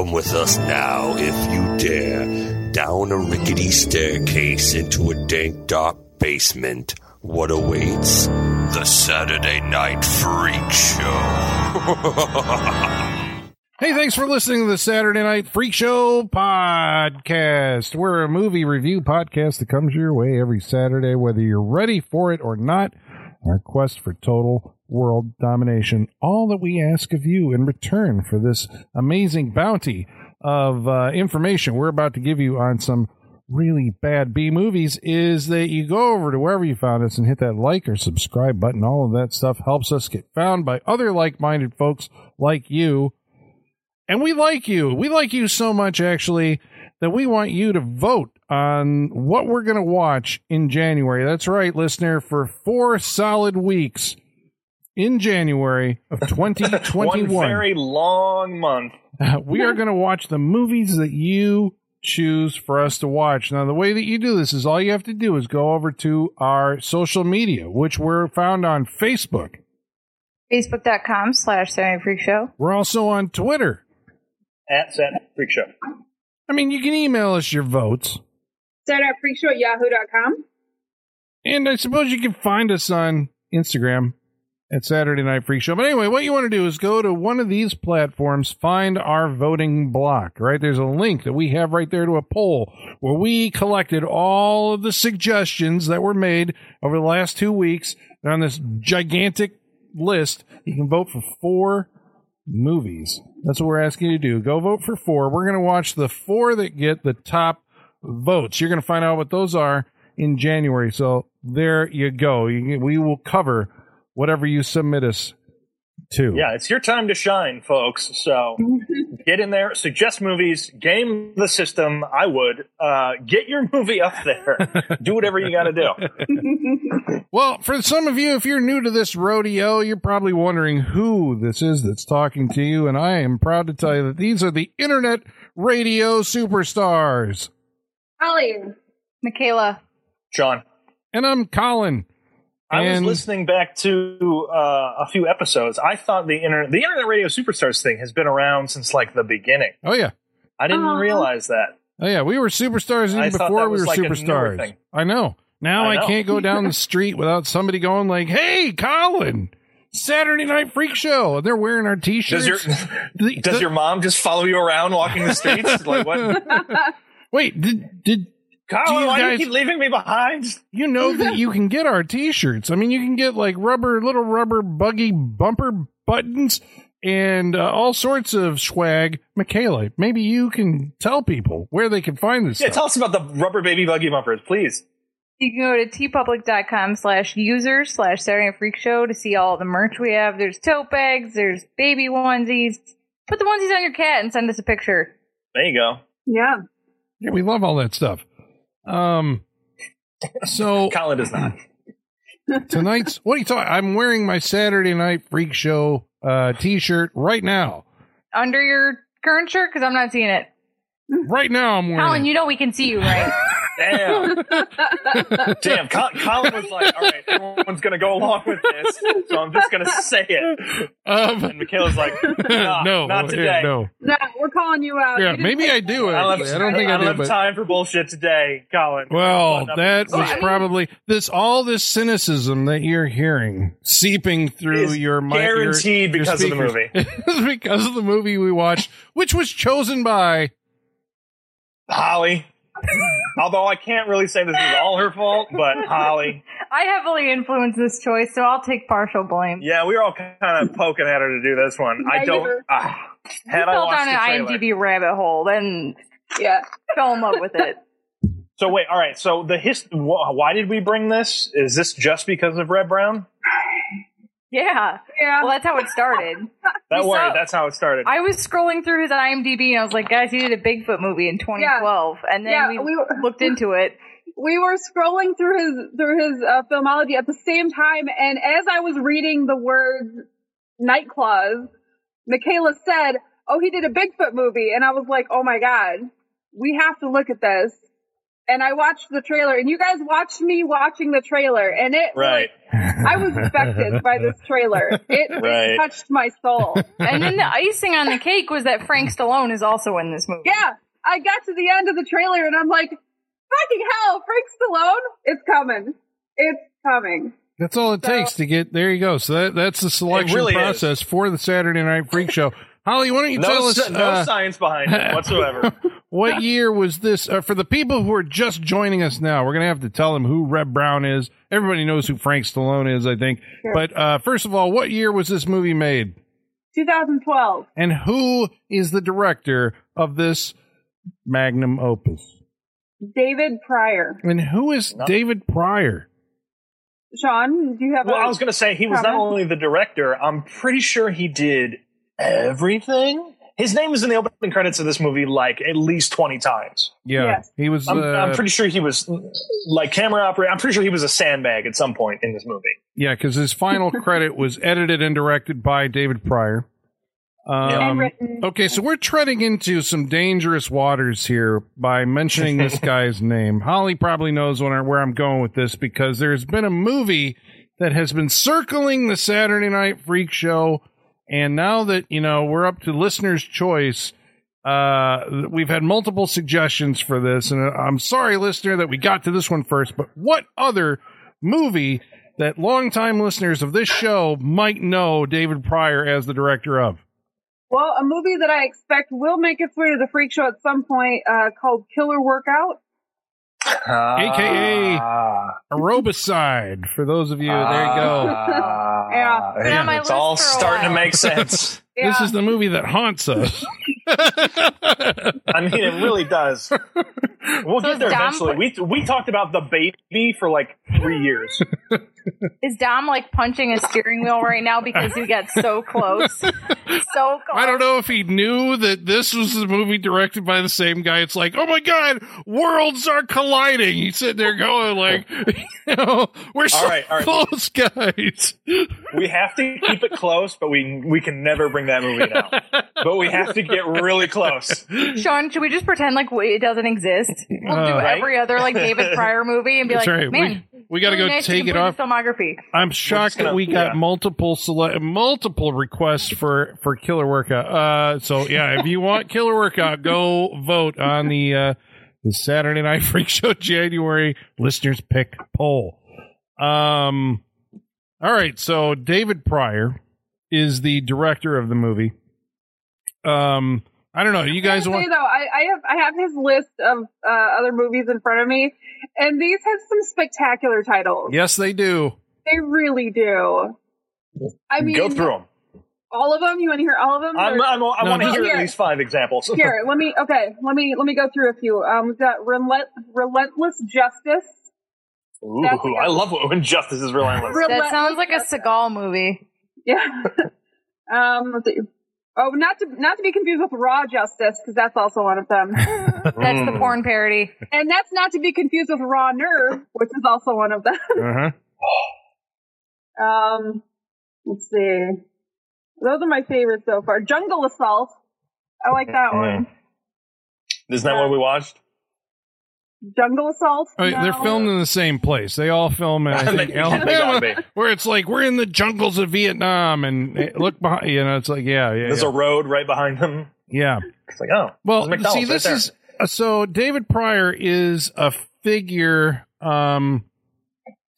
Come with us now, if you dare, down a rickety staircase into a dank, dark basement. What awaits? The Saturday Night Freak Show. Hey, thanks for listening to the Saturday Night Freak Show podcast. We're a movie review podcast that comes your way every Saturday, whether you're ready for it or not. Our quest for total world domination. All that we ask of you in return for this amazing bounty of uh, information we're about to give you on some really bad B movies is that you go over to wherever you found us and hit that like or subscribe button. All of that stuff helps us get found by other like minded folks like you and we like you. We like you so much, actually, that we want you to vote on what we're going to watch in January. That's right, listener, for four solid weeks in January of 2021. One very long month. we are going to watch the movies that you choose for us to watch. Now, the way that you do this is all you have to do is go over to our social media, which we're found on Facebook. Facebook.com slash Saturday Freak Show. We're also on Twitter at Saturday Freak Show. I mean, you can email us your votes. Saturday Freak Show at yahoo.com. And I suppose you can find us on Instagram at Saturday Night Freak Show. But anyway, what you want to do is go to one of these platforms, find our voting block, right? There's a link that we have right there to a poll where we collected all of the suggestions that were made over the last two weeks. They're on this gigantic list. You can vote for four movies. That's what we're asking you to do. Go vote for four. We're going to watch the four that get the top votes. You're going to find out what those are in January. So there you go. we will cover whatever you submit us to. Yeah, it's your time to shine, folks. So get in there, suggest movies, game the system. I would uh, get your movie up there. do whatever you got to do. well, for some of you, if you're new to this rodeo, you're probably wondering who this is that's talking to you, and I am proud to tell you that these are the internet radio superstars. Holly, Michaela, John, and I'm Colin. I and was listening back to uh, a few episodes. I thought the internet, the internet radio superstars thing has been around since like the beginning. Oh yeah, I didn't uh-huh. realize that. Oh yeah, we were superstars even before we were like superstars. I know. Now I, know. I can't go down the street without somebody going like, "Hey, Colin." Saturday Night Freak Show. And they're wearing our T-shirts. Does your Does your mom just follow you around walking the streets? like what? Wait, did did Colin, why guys, do you keep leaving me behind? You know that you can get our t-shirts. I mean, you can get like rubber, little rubber buggy bumper buttons and uh, all sorts of swag. Michaela, maybe you can tell people where they can find this Yeah, stuff. tell us about the rubber baby buggy bumpers, please. You can go to teepublic.com slash user slash Saturday Freak Show to see all the merch we have. There's tote bags, there's baby onesies. Put the onesies on your cat and send us a picture. There you go. Yeah. Yeah, we love all that stuff. Um, so Colin does not. tonight's what are you talking? I'm wearing my Saturday Night Freak Show uh, T-shirt right now. Under your current shirt, because I'm not seeing it. Right now, I'm wearing. Colin, you know we can see you, right? Damn. Damn. Colin was like, all right, everyone's going to go along with this, so I'm just going to say it. Um, and Michaela's like, nah, no, not today. no. No, we're calling you out. Yeah, maybe I do. I, don't, I don't think I, I don't do. have but... time for bullshit today, Colin. Well, that was probably this all this cynicism that you're hearing seeping through your mind. Guaranteed your, because your of the movie. because of the movie we watched, which was chosen by Holly. Although I can't really say this is all her fault, but Holly. I heavily influenced this choice, so I'll take partial blame. Yeah, we were all kind of poking at her to do this one. I don't. Uh, had I fell down an IMDb rabbit hole, then yeah, fell in love with it. So wait, all right. So the hist. Why did we bring this? Is this just because of Reb Brown? Yeah. Yeah. Well, that's how it started. that way, that's how it started. I was scrolling through his IMDb and I was like, guys, he did a Bigfoot movie in 2012. Yeah. And then yeah, we, we were, looked into it. We were scrolling through his through his uh, filmology at the same time, and as I was reading the words "night claws," Michaela said, "Oh, he did a Bigfoot movie," and I was like, "Oh my god, we have to look at this." And I watched the trailer, and you guys watched me watching the trailer, and it Right. I was affected by this trailer. It, Right. it touched my soul. And then the icing on the cake was that Frank Stallone is also in this movie. Yeah, I got to the end of the trailer, and I'm like, fucking hell, Frank Stallone, it's coming, it's coming. That's all it So- takes to get there. You go. So that, that's the selection really process for the Saturday Night Freak Show. Holly, why don't you tell us no uh, science behind it whatsoever. what year was this? Uh, for the people who are just joining us now, we're going to have to tell them who Reb Brown is. Everybody knows who Frank Stallone is, I think. Sure. But uh, first of all, what year was this movie made? 2012. And who is the director of this magnum opus? David Prior. And who is No. David Prior? Sean, do you have Well, a I was going to say he was not only the director. I'm pretty sure he did everything. His name is in the opening credits of this movie like at least 20 times. Yeah, Yes. he was. I'm, uh, I'm pretty sure he was like camera operator. I'm pretty sure he was a sandbag at some point in this movie. Yeah, because his final credit was edited and directed by David Prior. Um, okay, so we're treading into some dangerous waters here by mentioning this guy's name. Holly probably knows when I, where I'm going with this because there's been a movie that has been circling the Saturday Night Freak Show, and now that you know we're up to listeners' choice. Uh, we've had multiple suggestions for this, and I'm sorry, listener, that we got to this one first. But what other movie that longtime listeners of this show might know David Prior as the director of? Well, a movie that I expect will make its way to the freak show at some point, uh, called Killer Workout. AKA Ah. Aerobicide. For those of you, there you go. Ah. Yeah. Been on my it's all starting to make sense. Yeah. This is the movie that haunts us. I mean, it really does. We'll So get there is Dom eventually. We we talked about the baby for like three years. Is Dom like punching a steering wheel right now because he got so close? so close. I don't know if he knew that this was the movie directed by the same guy. It's like, oh my god, worlds are colliding. He's sitting there going like, you know, we're so All right, all right. close, guys. We have to keep it close, but we we can never bring that movie down. But we have to get really close. Sean, should we just pretend like we- it doesn't exist? We'll do Uh, every other like David Prior movie and be That's like, right. man, we we got to really go nice to take it off. his Filmography. I'm shocked gonna- that we got yeah. multiple sele- multiple requests for for Killer Workout. Uh, so yeah, if you want Killer Workout, go vote on the uh, the Saturday Night Freak Show January listeners pick poll. Um, all right, so David Prior is the director of the movie. Um, I don't know. You guys I want? say though, I, I have I have his list of uh, other movies in front of me, and these have some spectacular titles. Yes, they do. They really do. I mean, Go through them. all of them. You want to hear all of them? I'm, Or- I'm, I No, want to just- hear Here. at least five examples. Here, let me. Okay, let me let me go through a few. Um, we've got relent, relentless justice. Ooh, That's- I love it when justice is relentless. That sounds like a Justice. Seagal movie. Yeah. um. Oh, not to not to be confused with Raw Justice because that's also one of them, That's the porn parody. and that's not to be confused with Raw Nerve, which is also one of them. Uh huh. Um. Let's see. Those are my favorites so far. Jungle Assault. I like that one. Isn't that what we watched? Jungle Assault. Oh, They're filmed in the same place. They all film in I think, They- they Alabama, where it's like we're in the jungles of Vietnam, and eh, look behind. You know, it's like yeah, yeah, There's yeah. a road right behind them. yeah. It's like, oh, Well, see, right this there. is uh, so David Prior is a figure. Um,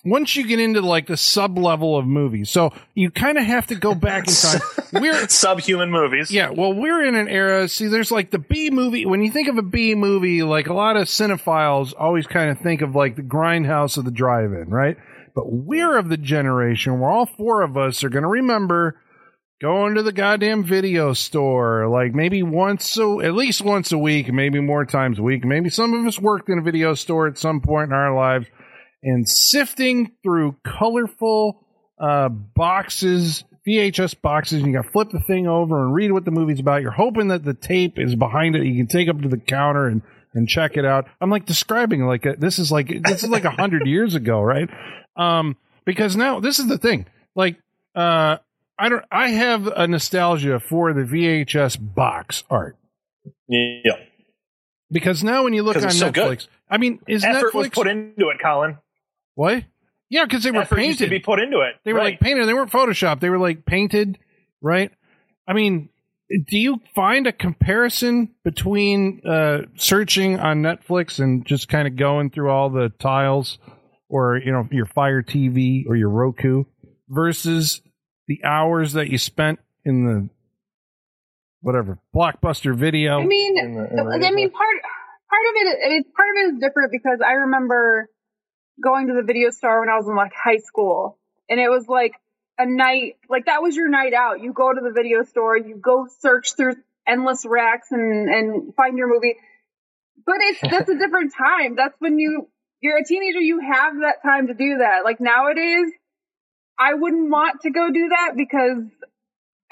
once you get into like the sub level of movies, so you kind of have to go back in time. We're subhuman movies. yeah, well, we're in an era. See, there's like the B movie. When you think of a B movie, like a lot of cinephiles always kind of think of like the grindhouse of the drive-in, right? But we're of the generation where all four of us are going to remember going to the goddamn video store, like maybe once, so at least once a week, maybe more times a week. Maybe some of us worked in a video store at some point in our lives, and sifting through colorful uh, boxes, VHS boxes, and you got to flip the thing over and read what the movie's about. You're hoping that the tape is behind it. You can take up to the counter and and check it out. I'm like describing like a, this is like this is like a hundred years ago, right? Um, because now this is the thing. Like, uh, I don't. I have a nostalgia for the VHS box art. Yeah. Because now when you look on it's so. Netflix, I mean, is Effort was Netflix put into it, Colin. What? Yeah, because they were Effort used to painted. be put into it. They were Right. like painted. They weren't photoshopped. They were like painted, right? I mean, do you find a comparison between uh, searching on Netflix and just kind of going through all the tiles, or you know, your Fire TV or your Roku, versus the hours that you spent in the whatever blockbuster video? I mean, In the- in the- I mean, part part of it, I mean, part of it is different because I remember going to the video store when I was in like high school, and it was like a night, like that was your night out. You go to the video store, you go search through endless racks and and find your movie. But it's that's a different time. That's when you you're a teenager. You have that time to do that. Like nowadays, I wouldn't want to go do that because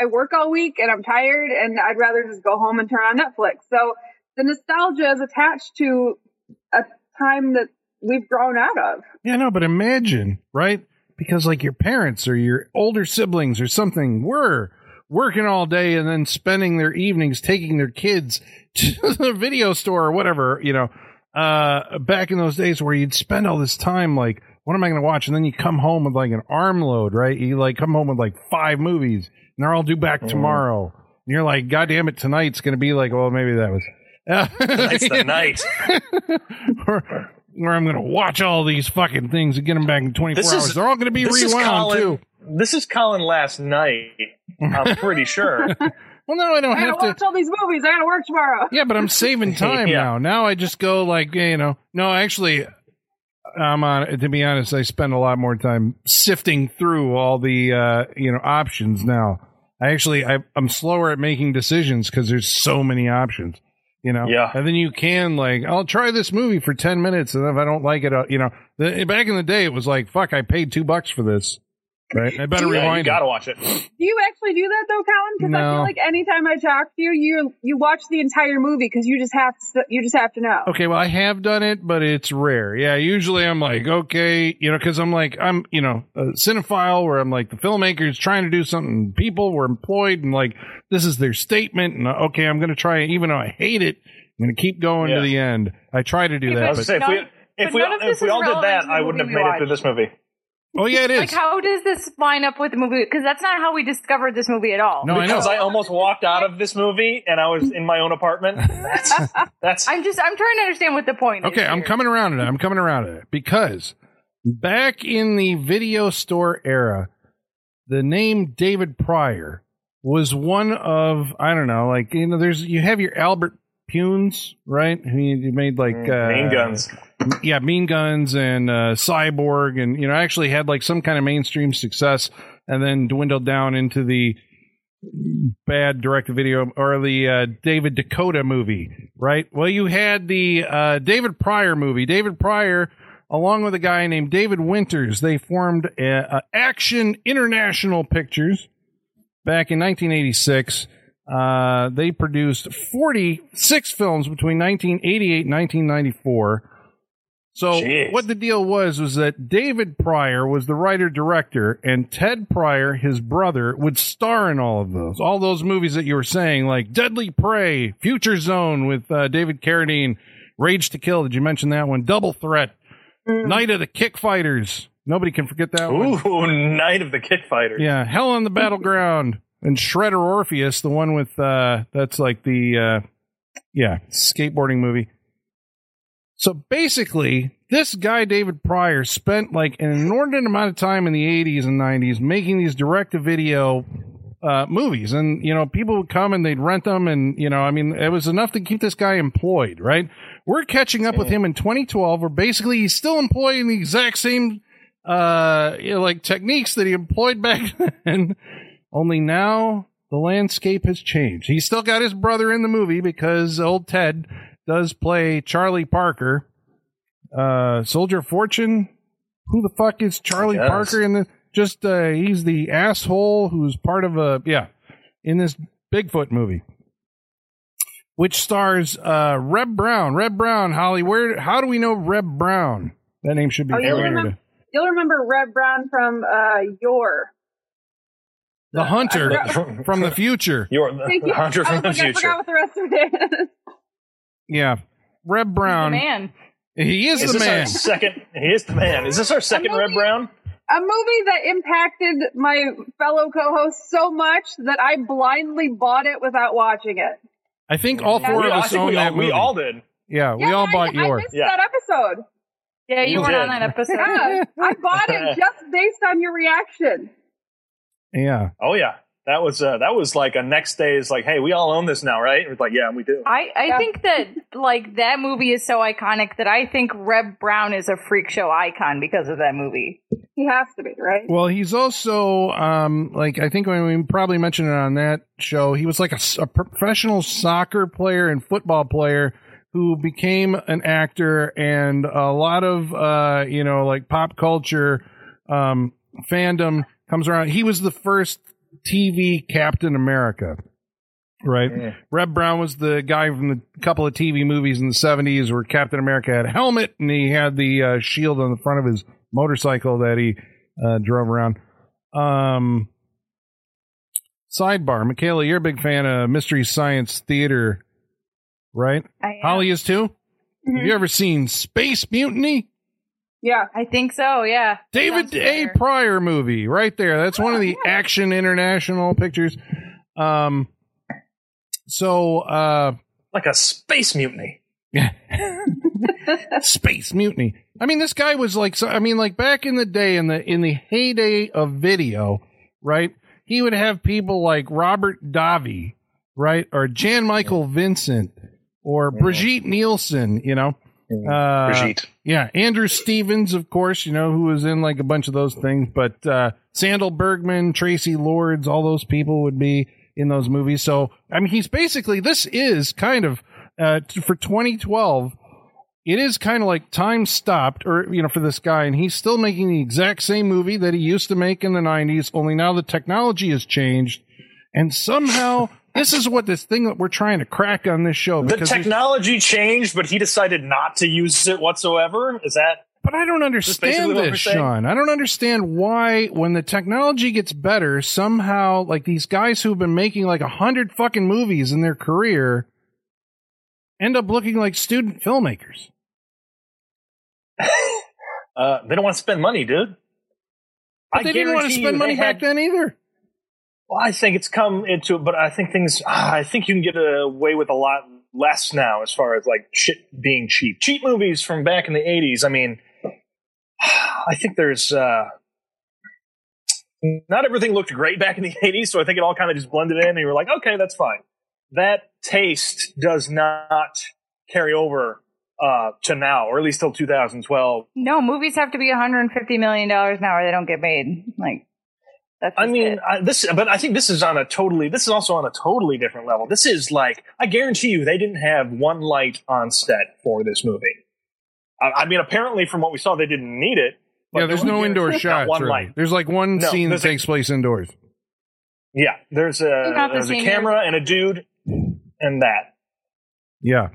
I work all week and I'm tired and I'd rather just go home and turn on Netflix. So the nostalgia is attached to a time that we've grown out of. Yeah, no, but imagine, right? Because like your parents or your older siblings or something were working all day and then spending their evenings taking their kids to the video store or whatever, you know, uh, back in those days where you'd spend all this time like, what am I going to watch? And then you come home with like an armload, right? You like come home with like five movies and they're all due back tomorrow. And you're like, God damn it, tonight's going to be like, well, maybe that was. Tonight's the night. or, or I'm going to watch all these fucking things and get them back in 24 This hours. is- They're all going to be this is rewound Colin. too. This is Colin last night. I'm pretty sure. Well, no, I don't I have gotta to. watch all these movies. I gotta work tomorrow. Yeah, but I'm saving time Yeah. now. Now I just go like, you know, no, actually, I'm on. To be honest, I spend a lot more time sifting through all the, uh, you know, options now. I actually, I, I'm slower at making decisions because there's so many options. You know, Yeah. and then you can like, I'll try this movie for ten minutes, and if I don't like it, uh, you know, the, back in the day, it was like, fuck, I paid two bucks for this. Right? I better Yeah, you you gotta watch it. Do you actually do that though, Colin? Because I feel like anytime I talk to you, you you watch the entire movie because you just have to you just have to know. Okay, well, I have done it, but it's rare. Yeah, usually I'm like, okay, you know, because I'm like, I'm, you know, a cinephile where I'm like, the filmmaker's trying to do something. People were employed, and like, this is their statement. And uh, okay, I'm going to try it, even though I hate it. I'm going to keep going to the end. I try to do Yeah, that, I but say, if we, None- if we, of if this we is all did relevant that, to the I wouldn't have made we it through this movie. Oh yeah, it is. Like, how does this line up with the movie? Because that's not how we discovered this movie at all. No, I know. Because I almost walked out of this movie and I was in my own apartment. That's that's I'm just, I'm trying to understand what the point is. Okay, I'm here. coming around to it. I'm coming around to it because back in the video store era, the name David Prior was one of I don't know, like you know, there's you have your Albert Pyun, right? Who you made like uh, Mean Guns. Yeah, Mean Guns and uh, Cyborg, and you know, actually had like some kind of mainstream success, and then dwindled down into the bad direct-to-video or the uh, David DeCoteau movie, right? Well, you had the uh, David Prior movie. David Prior, along with a guy named David Winters, they formed uh, uh, Action International Pictures back in 1986. Uh, they produced 46 films between 1988 and 1994. So Jeez. what the deal was was that David Prior was the writer director, and Ted Prior, his brother, would star in all of those, all those movies that you were saying, like Deadly Prey, Future Zone with uh, David Carradine, Rage to Kill. Did you mention that one? Double Threat, Night of the Kick Fighters. Nobody can forget that one. Ooh, Night of the Kick Fighter. Yeah, Hell on the Battleground and Shredder Orpheus, the one with uh that's like the uh yeah, skateboarding movie. So basically, this guy David Prior spent like an inordinate amount of time in the 80s and 90s making these direct to video uh movies. And you know people would come and they'd rent them and you know I mean it was enough to keep this guy employed, right? We're catching up with him in 2012 where basically he's still employing the exact same uh you know, like techniques that he employed back then. Only now the landscape has changed. He's still got his brother in the movie because old ted does play charlie parker. Uh soldier fortune. Who the fuck is charlie parker in the just uh he's the asshole who's part of a yeah in this bigfoot movie. Which stars uh reb brown. Reb brown holly where how do we know reb brown? That name should be Oh, you familiar remember- to- You'll remember Reb Brown from uh, Yor. the hunter From, from the future. You're the hunter from the like, I future. forgot what the rest of it is. Yeah. Reb The Brown. man. He is, Is the this our man. second? He is the man. Is this our second Reb movie- Brown? A movie that impacted my fellow co-hosts so much that I blindly bought it without watching it. I think all four We- of us think own we, that all, movie. we all did. yeah, we Yeah, all I- bought I, yours. missed Yeah. that episode. Yeah, you You weren't did. on that episode. Yeah, I bought it just based on your reaction. Yeah. Oh yeah, that was uh, that was like a next day is like, hey, we all own this now, right? It was like, yeah, we do. I, I Yeah. think that like that movie is so iconic that I think Reb Brown is a freak show icon because of that movie. He has to be, right? Well, he's also um like I think we probably mentioned it on that show. He was like a professional soccer player and football player who became an actor, and a lot of uh you know like pop culture um fandom comes around. He was the first TV Captain America. Right, Yeah. Reb Brown was the guy from the couple of TV movies in the '70s where Captain America had a helmet and he had the uh, shield on the front of his motorcycle that he uh, drove around. Um, sidebar, Michaela, you're a big fan of Mystery Science Theater, right? I, am. Holly is too. Have Mhm. you ever seen Space Mutiny? Yeah. I think so. Yeah. David A. familiar. Prior movie, right there. That's one of the Action International pictures. Um, so uh, Like a space mutiny. Yeah. Space Mutiny. I mean, this guy was like, so, I mean, like back in the day, in the in the heyday of video, right? He would have people like Robert Davi, right, or Jan Michael Vincent, or Brigitte Nielsen, you know, uh, Brigitte. yeah, Andrew Stevens, of course, you know, who was in like a bunch of those things, but uh, Sandahl Bergman, Traci Lords, all those people would be in those movies. So, I mean, he's basically, this is kind of, uh, for 2012, it is kind of like time stopped, or, you know, for this guy, and he's still making the exact same movie that he used to make in the 90s, only now the technology has changed. And somehow, this is what this thing that we're trying to crack on this show. The technology changed, but he decided not to use it whatsoever. Is that But I don't understand this. Sean. I don't understand why, when the technology gets better, somehow, like these guys who've been making like a hundred fucking movies in their career end up looking like student filmmakers. uh, they don't want to spend money, dude? But I they didn't want to spend money they back then either. Well, I think it's come into, but I think things. ah, I think you can get away with a lot less now, as far as like shit being cheap. Cheap movies from back in the '80s. I mean, I think there's. uh not everything looked great back in the 80s, so I think it all kind of just blended in, and you were like, okay, that's fine. That taste does not carry over uh, to now, or at least till 2012. No, movies have to be 150 million dollars now, or they don't get made. Like. I mean. I, this, but I think this is on a totally, this is also on a totally different level. This is like, I guarantee you, they didn't have one light on set for this movie. I, I mean, apparently, from what we saw, they didn't need it. but yeah, there's there no indoor not shots. One really. light. There's like one No, scene that there's a- takes place indoors. Yeah, there's a Not the a same camera and a dude, and that. Yeah.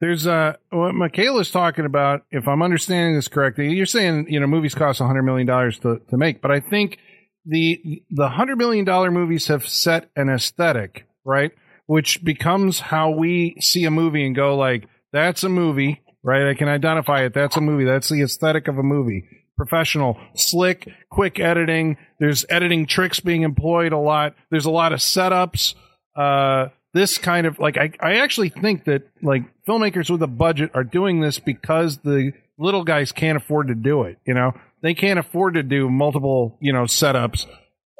There's uh what Michaela's talking about, if I'm understanding this correctly, you're saying, you know, movies cost hundred million dollars to, to make, but I think the the hundred million dollar movies have set an aesthetic, right? Which becomes how we see a movie and go like, that's a movie, right? I can identify it. That's a movie. That's the aesthetic of a movie. Professional, slick, quick editing. There's editing tricks being employed a lot. There's a lot of setups. Uh, this kind of like I, I actually think that like filmmakers with a budget are doing this because the little guys can't afford to do it. You know, they can't afford to do multiple you know setups.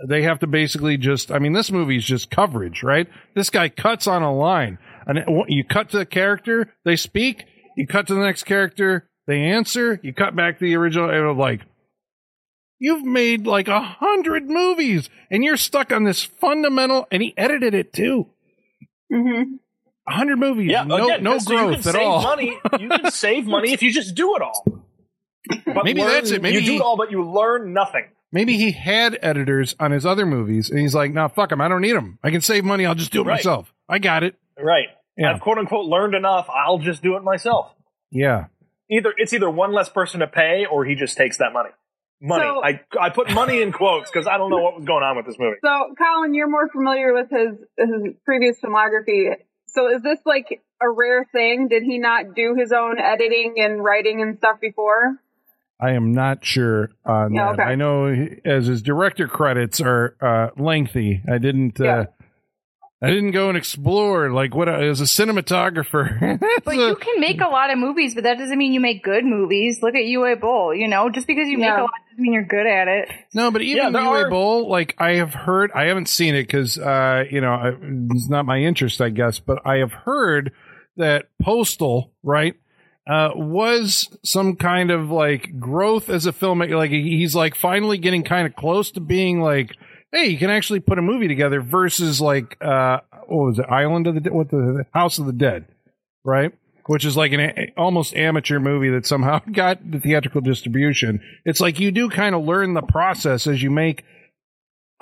They have to basically just. I mean, this movie is just coverage, right? This guy cuts on a line, and it- you cut to the character, they speak. You cut to the next character, they answer. You cut back to the original, and it was like. You've made like a hundred movies, and you're stuck on this fundamental. And he edited it too. Mm-hmm. A hundred movies, Yeah, no again, no so you can growth at save all. Money, you can save money if you just do it all. But Maybe learn- that's it. Maybe you do it all, but you learn nothing. Maybe he had editors on his other movies, and he's like, "No, fuck them. I don't need them. I can save money. I'll just do it Right. myself. I got it." Right. Yeah. I've quote unquote learned enough. I'll just do it myself. Yeah, Either it's either one less person to pay, or he just takes that money. Money. So- I I put money in quotes because I don't know what was going on with this movie. So, Colin, you're more familiar with his his previous filmography. So is this like a rare thing? Did he not do his own editing and writing and stuff before? I am not sure on Yeah, that. okay. I know as his director credits are uh, lengthy. I didn't. Uh, I didn't go and explore like what as a cinematographer. But you can make a lot of movies, but that doesn't mean you make good movies. Look at Uwe Boll, you know, just because you make a lot doesn't mean you're good at it. No, but even Yeah, there UA are- Boll, like I have heard, I haven't seen it because, uh, you know, it's not my interest, I guess, but I have heard that Postal, right, uh, was some kind of like growth as a filmmaker. Like he's like finally getting kind of close to being like, hey, you can actually put a movie together versus like, uh, what was it, Island of the, De- what the, House of the Dead, right? Which is like an a- almost amateur movie that somehow got the theatrical distribution. It's like you do kind of learn the process as you make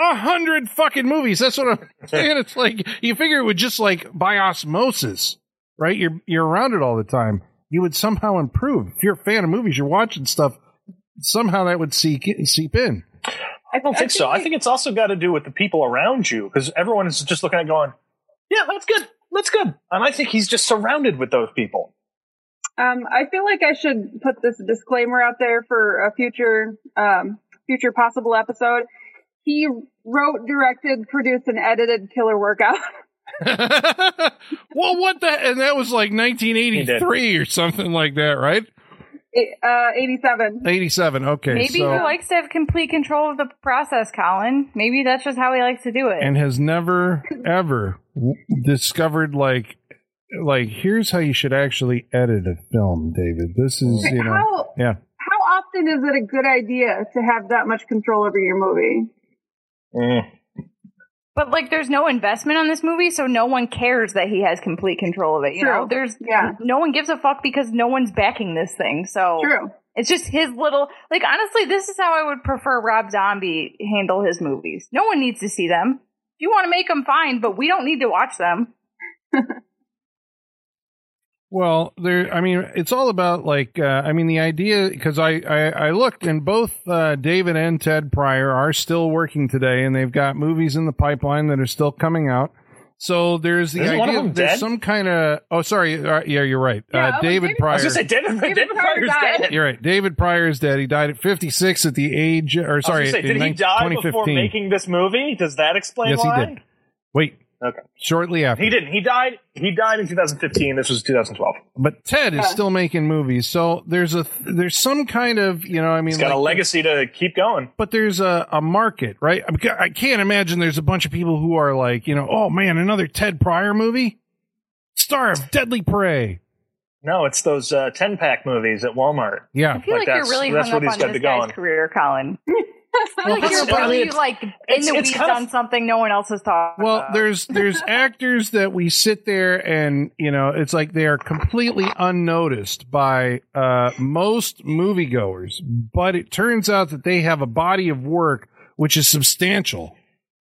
a hundred fucking movies. That's what I'm saying. It's like you figure it would just like by osmosis, right? You're you're around it all the time. You would somehow improve. If you're a fan of movies, you're watching stuff. Somehow that would seep seep in. I don't think so. I think it's also got to do with the people around you because everyone is just looking at it going, yeah, that's good. That's good. And I think he's just surrounded with those people. Um, I feel like I should put this disclaimer out there for a future, um, future possible episode. He wrote, directed, produced, and edited Killer Workout. well, what the? And that was like 1983 or something like that, right? uh, 87. 87. Okay, Maybe so he likes to have complete control of the process, Colin. Maybe that's just how he likes to do it. and has never ever w- discovered like like here's how you should actually edit a film, David. This is you know How, yeah. how often is it a good idea to have that much control over your movie? Mm. But like, there's no investment on this movie, so no one cares that he has complete control of it. You True. know, there's Yeah. no one gives a fuck because no one's backing this thing. So True. it's just his little. Like, honestly, this is how I would prefer Rob Zombie handle his movies. No one needs to see them. If you want to make them, fine, but we don't need to watch them. Well, there. I mean, it's all about like. Uh, I mean, the idea because I, I I looked and both uh, David and Ted Prior are still working today, and they've got movies in the pipeline that are still coming out. So there's the Isn't one of idea them there's dead? some kind of. Oh, sorry. Uh, yeah, you're right. Yeah, uh, oh, David David- I Prior. was going to say, David, David, David Prior Prior's died. dead. You're right. David Prior is dead. He died at 56 at the age, or I was sorry, gonna say, in did he 19 die before making this movie? Does that explain yes, why? he did. Wait, Okay. shortly after. He didn't. He died. He died in 2015. This was 2012. But Ted is Yeah. still making movies, so there's a there's some kind of you know I mean He's got a legacy to keep going. but there's a, a market, right? I can't imagine there's a bunch of people who are like, you know, oh man, another Ted Prior movie, star of Deadly Prey. No, it's those uh, 10 pack movies at Walmart. Yeah, I feel Like like, you're that's- really that's hung what up he's on got this to guy's going. career, Colin. I feel like Well, you're it's- I mean, like in the it's weeds kind of- on something no one else has talking Well, about. there's there's actors that we sit there and you know it's like they are completely unnoticed by uh, most moviegoers, but it turns out that they have a body of work which is substantial.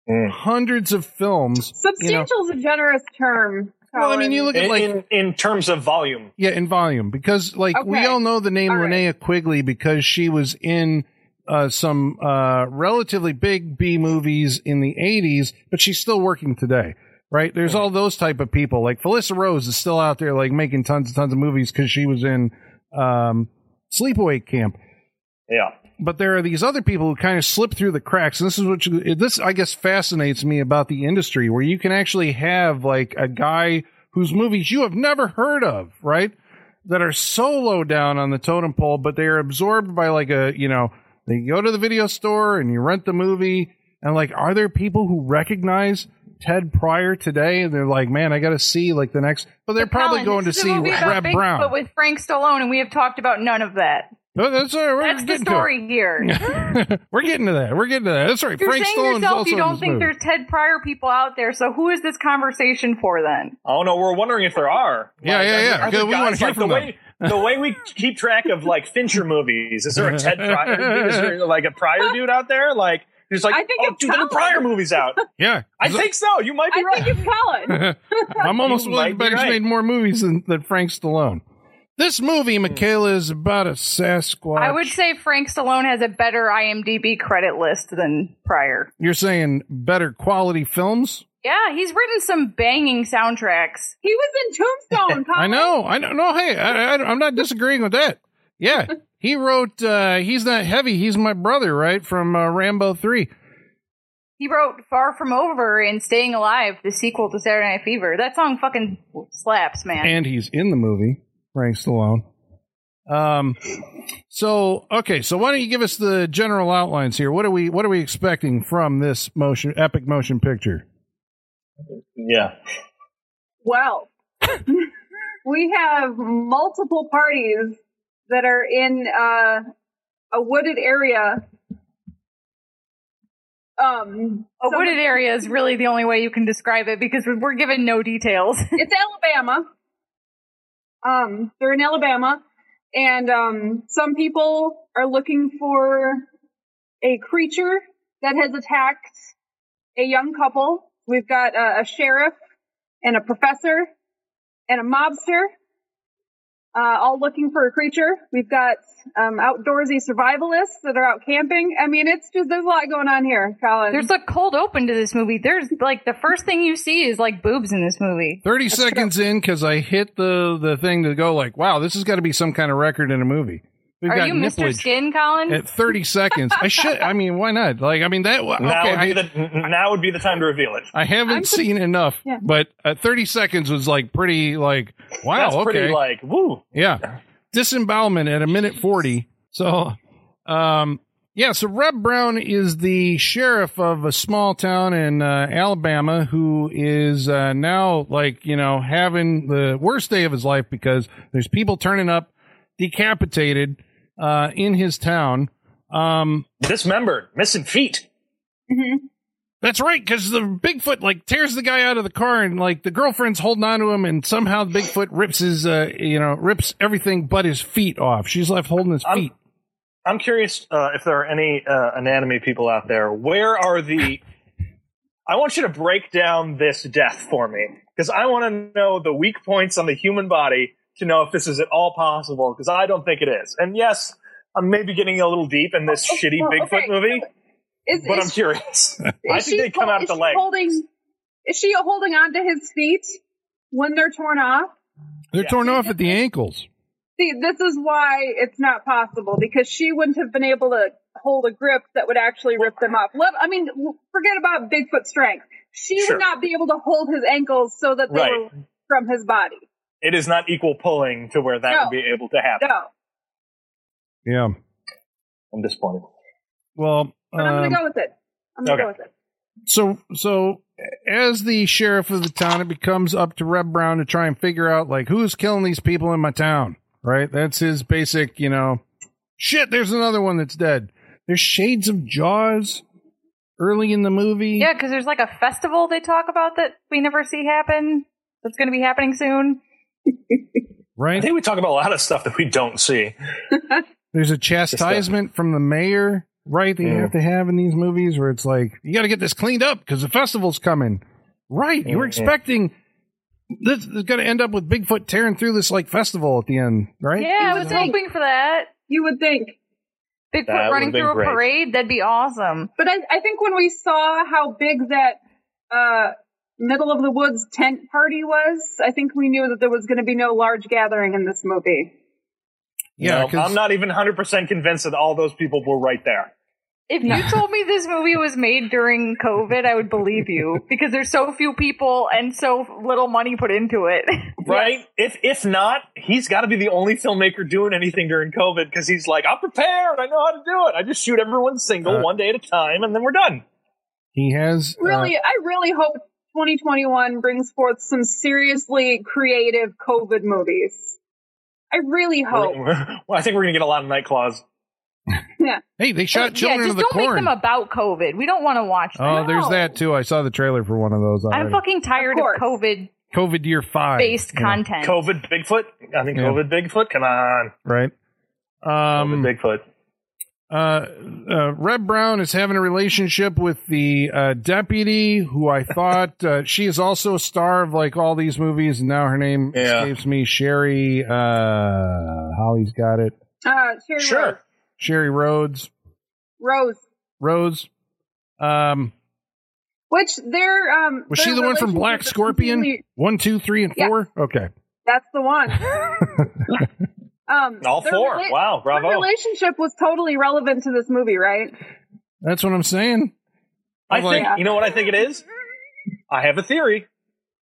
Mm. Hundreds of films. You know, Substantial is a generous term. well, I mean, you look at In, like in, in terms of volume. yeah, in volume because like we all know the name All right. Linnea Quigley because she was in uh, some uh, relatively big B movies in the '80s, but she's still working today. Right? There's all those type of people. Like Felissa Rose is still out there, like making tons and tons of movies because she was in um, Sleepaway Camp. Yeah. But there are these other people who kind of slip through the cracks. And this is what you, this, I guess, fascinates me about the industry where you can actually have like a guy whose movies you have never heard of, right? That are so low down on the totem pole, but they are absorbed by like a, you know, they go to the video store and you rent the movie. And like, are there people who recognize Ted Prior today? And they're like, man, I got to see like the next, but they're But probably going to this is a see about Reb Bigfoot with Frank Stallone, and we have talked about none of that. No, that's, uh, we're That's the getting to story here. We're getting to that. We're getting to that. That's right. You're Frank saying Stallone's yourself also you don't think movie. there's Ted Prior people out there, so who is this conversation for then? Oh no, we're wondering if there are. Yeah, Like, yeah, yeah, are there because we wanna hear like from the way the way we keep track of like Fincher movies. Is there a Ted Prior? Is there like a Prior dude out there? Like, who's like, I think oh, it's dude, there are Colin. Prior movies out. Yeah, I think so. You might be I right. think it's Colin. I'm almost You willing might to bet he's made more movies than, than Frank Stallone. This movie, Hmm. Michaela, is about a Sasquatch. I would say Frank Stallone has a better IMDb credit list than Prior. You're saying better quality films Yeah, he's written some banging soundtracks. He was in Tombstone. I know, I know. No, hey, I, I, I'm not disagreeing with that. Yeah, he wrote. uh He's not heavy. He's my brother, right from uh, Rambo Three. He wrote Far From Over and Staying Alive, the sequel to Saturday Night Fever. That song fucking slaps, man. and he's in the movie, Frank Stallone. Um, so okay, so why don't you give us the general outlines here? What are we what are we expecting from this motion epic motion picture? Yeah. Well, we have multiple parties that are in uh, a wooded area. Um, a some- wooded area is really the only way you can describe it because we're given no details. it's Alabama. Um, they're in Alabama, and um, some people are looking for a creature that has attacked a young couple. We've got a, a sheriff and a professor and a mobster, uh, all looking for a creature. We've got um, outdoorsy survivalists that are out camping. I mean, it's just there's a lot going on here, Colin. There's a cold open to this movie. There's like the first thing you see is like boobs in this movie. Thirty seconds in, because I hit the the thing to go like, wow, this has got to be some kind of record in a movie. We've Are you Mr. Skin, Colin? at thirty seconds. I should. I mean, why not? Like, I mean that. Okay, Now would I, be the now would be the time to reveal it. I haven't I'm so- seen enough, Yeah. but uh, thirty seconds was like pretty. Like, wow, That's okay, pretty like woo. Yeah. Disembowelment at a minute 40. So, um, yeah, so Reb Brown is the sheriff of a small town in uh, Alabama who is uh, now, like, you know, having the worst day of his life because there's people turning up decapitated uh, in his town. Um, Dismembered, missing feet. that's right, because the Bigfoot like tears the guy out of the car, and like the girlfriend's holding on to him, and somehow the Bigfoot rips his, uh, you know, rips everything but his feet off. She's left holding his I'm- feet. I'm curious uh, if there are any uh, anatomy people out there. Where are the? I want you to break down this death for me because I want to know the weak points on the human body to know if this is at all possible. Because I don't think it is. And yes, I'm maybe getting a little deep in this oh, shitty well, Bigfoot okay. movie, is, but is I'm curious. I Is think they come hol- out is the she leg. Holding, is she holding on to his feet when they're torn off? They're Yeah. torn off at the ankles. See, this is why it's not possible because she wouldn't have been able to hold a grip that would actually rip them off. Let, I mean, forget about Bigfoot strength. She Sure. would not be able to hold his ankles so that they Right. were from his body. It is not equal pulling to where that No. would be able to happen. No, Yeah. I'm disappointed. Well, but I'm um, gonna go with it. I'm gonna okay. go with it. so so as the sheriff of the town, it becomes up to Reb Brown to try and figure out like who's killing these people in my town. Right? That's his basic, you know. Shit, there's another one that's dead. There's shades of Jaws early in the movie. yeah, because there's like a festival they talk about that we never see happen. That's going to be happening soon. I Right? think we talk about a lot of stuff that we don't see. There's a chastisement from the mayor, right? That you have to have in these movies where it's like, you got to get this cleaned up because the festival's coming. Right. You were Yeah. expecting this is going to end up with Bigfoot tearing through this like festival at the end, right? Yeah, I was think. hoping for that. You would think, Bigfoot That running would've been through a great. parade, that'd be awesome. but I, I think when we saw how big that uh, middle of the woods tent party was, I think we knew that there was going to be no large gathering in this movie. Yeah, No, 'cause- I'm not even 100% convinced that all those people were right there. If you told me this movie was made during COVID, I would believe you because there's so few people and so little money put into it. Right? If if not, he's got to be the only filmmaker doing anything during COVID because he's like, I'm prepared. I know how to do it. I just shoot everyone single, Uh, one day at a time, and then we're done. he has uh, Really, I really hope 2021 brings forth some seriously creative COVID movies. I really hope. We're- well, I think we're gonna get a lot of night claws. Yeah. hey, they shot yeah, children just of the don't make them about COVID. We don't want to watch them. oh, there's that too. I saw the trailer for one of those. I'm fucking tired Of of. COVID COVID year five based you know, content. COVID Bigfoot. I think Yeah. COVID Bigfoot. Come on, right? Um, COVID Bigfoot. Uh, uh, Reb Brown is having a relationship with the uh, deputy, who I thought uh, she is also a star of like all these movies, and now her name Yeah. escapes me. Sherry, uh, Holly's got it. Uh, Sherry Sure. Sherry Rhodes, Rose. Rose. Um, Which their um Was their she the one from Black Scorpion? completely- One, two, three, and Yes. four. Okay. That's the one. um, All four. rela- wow, Their bravo. relationship was totally relevant to this movie, right? That's what I'm saying. I I'm like- think you know what I think it is. I have a theory.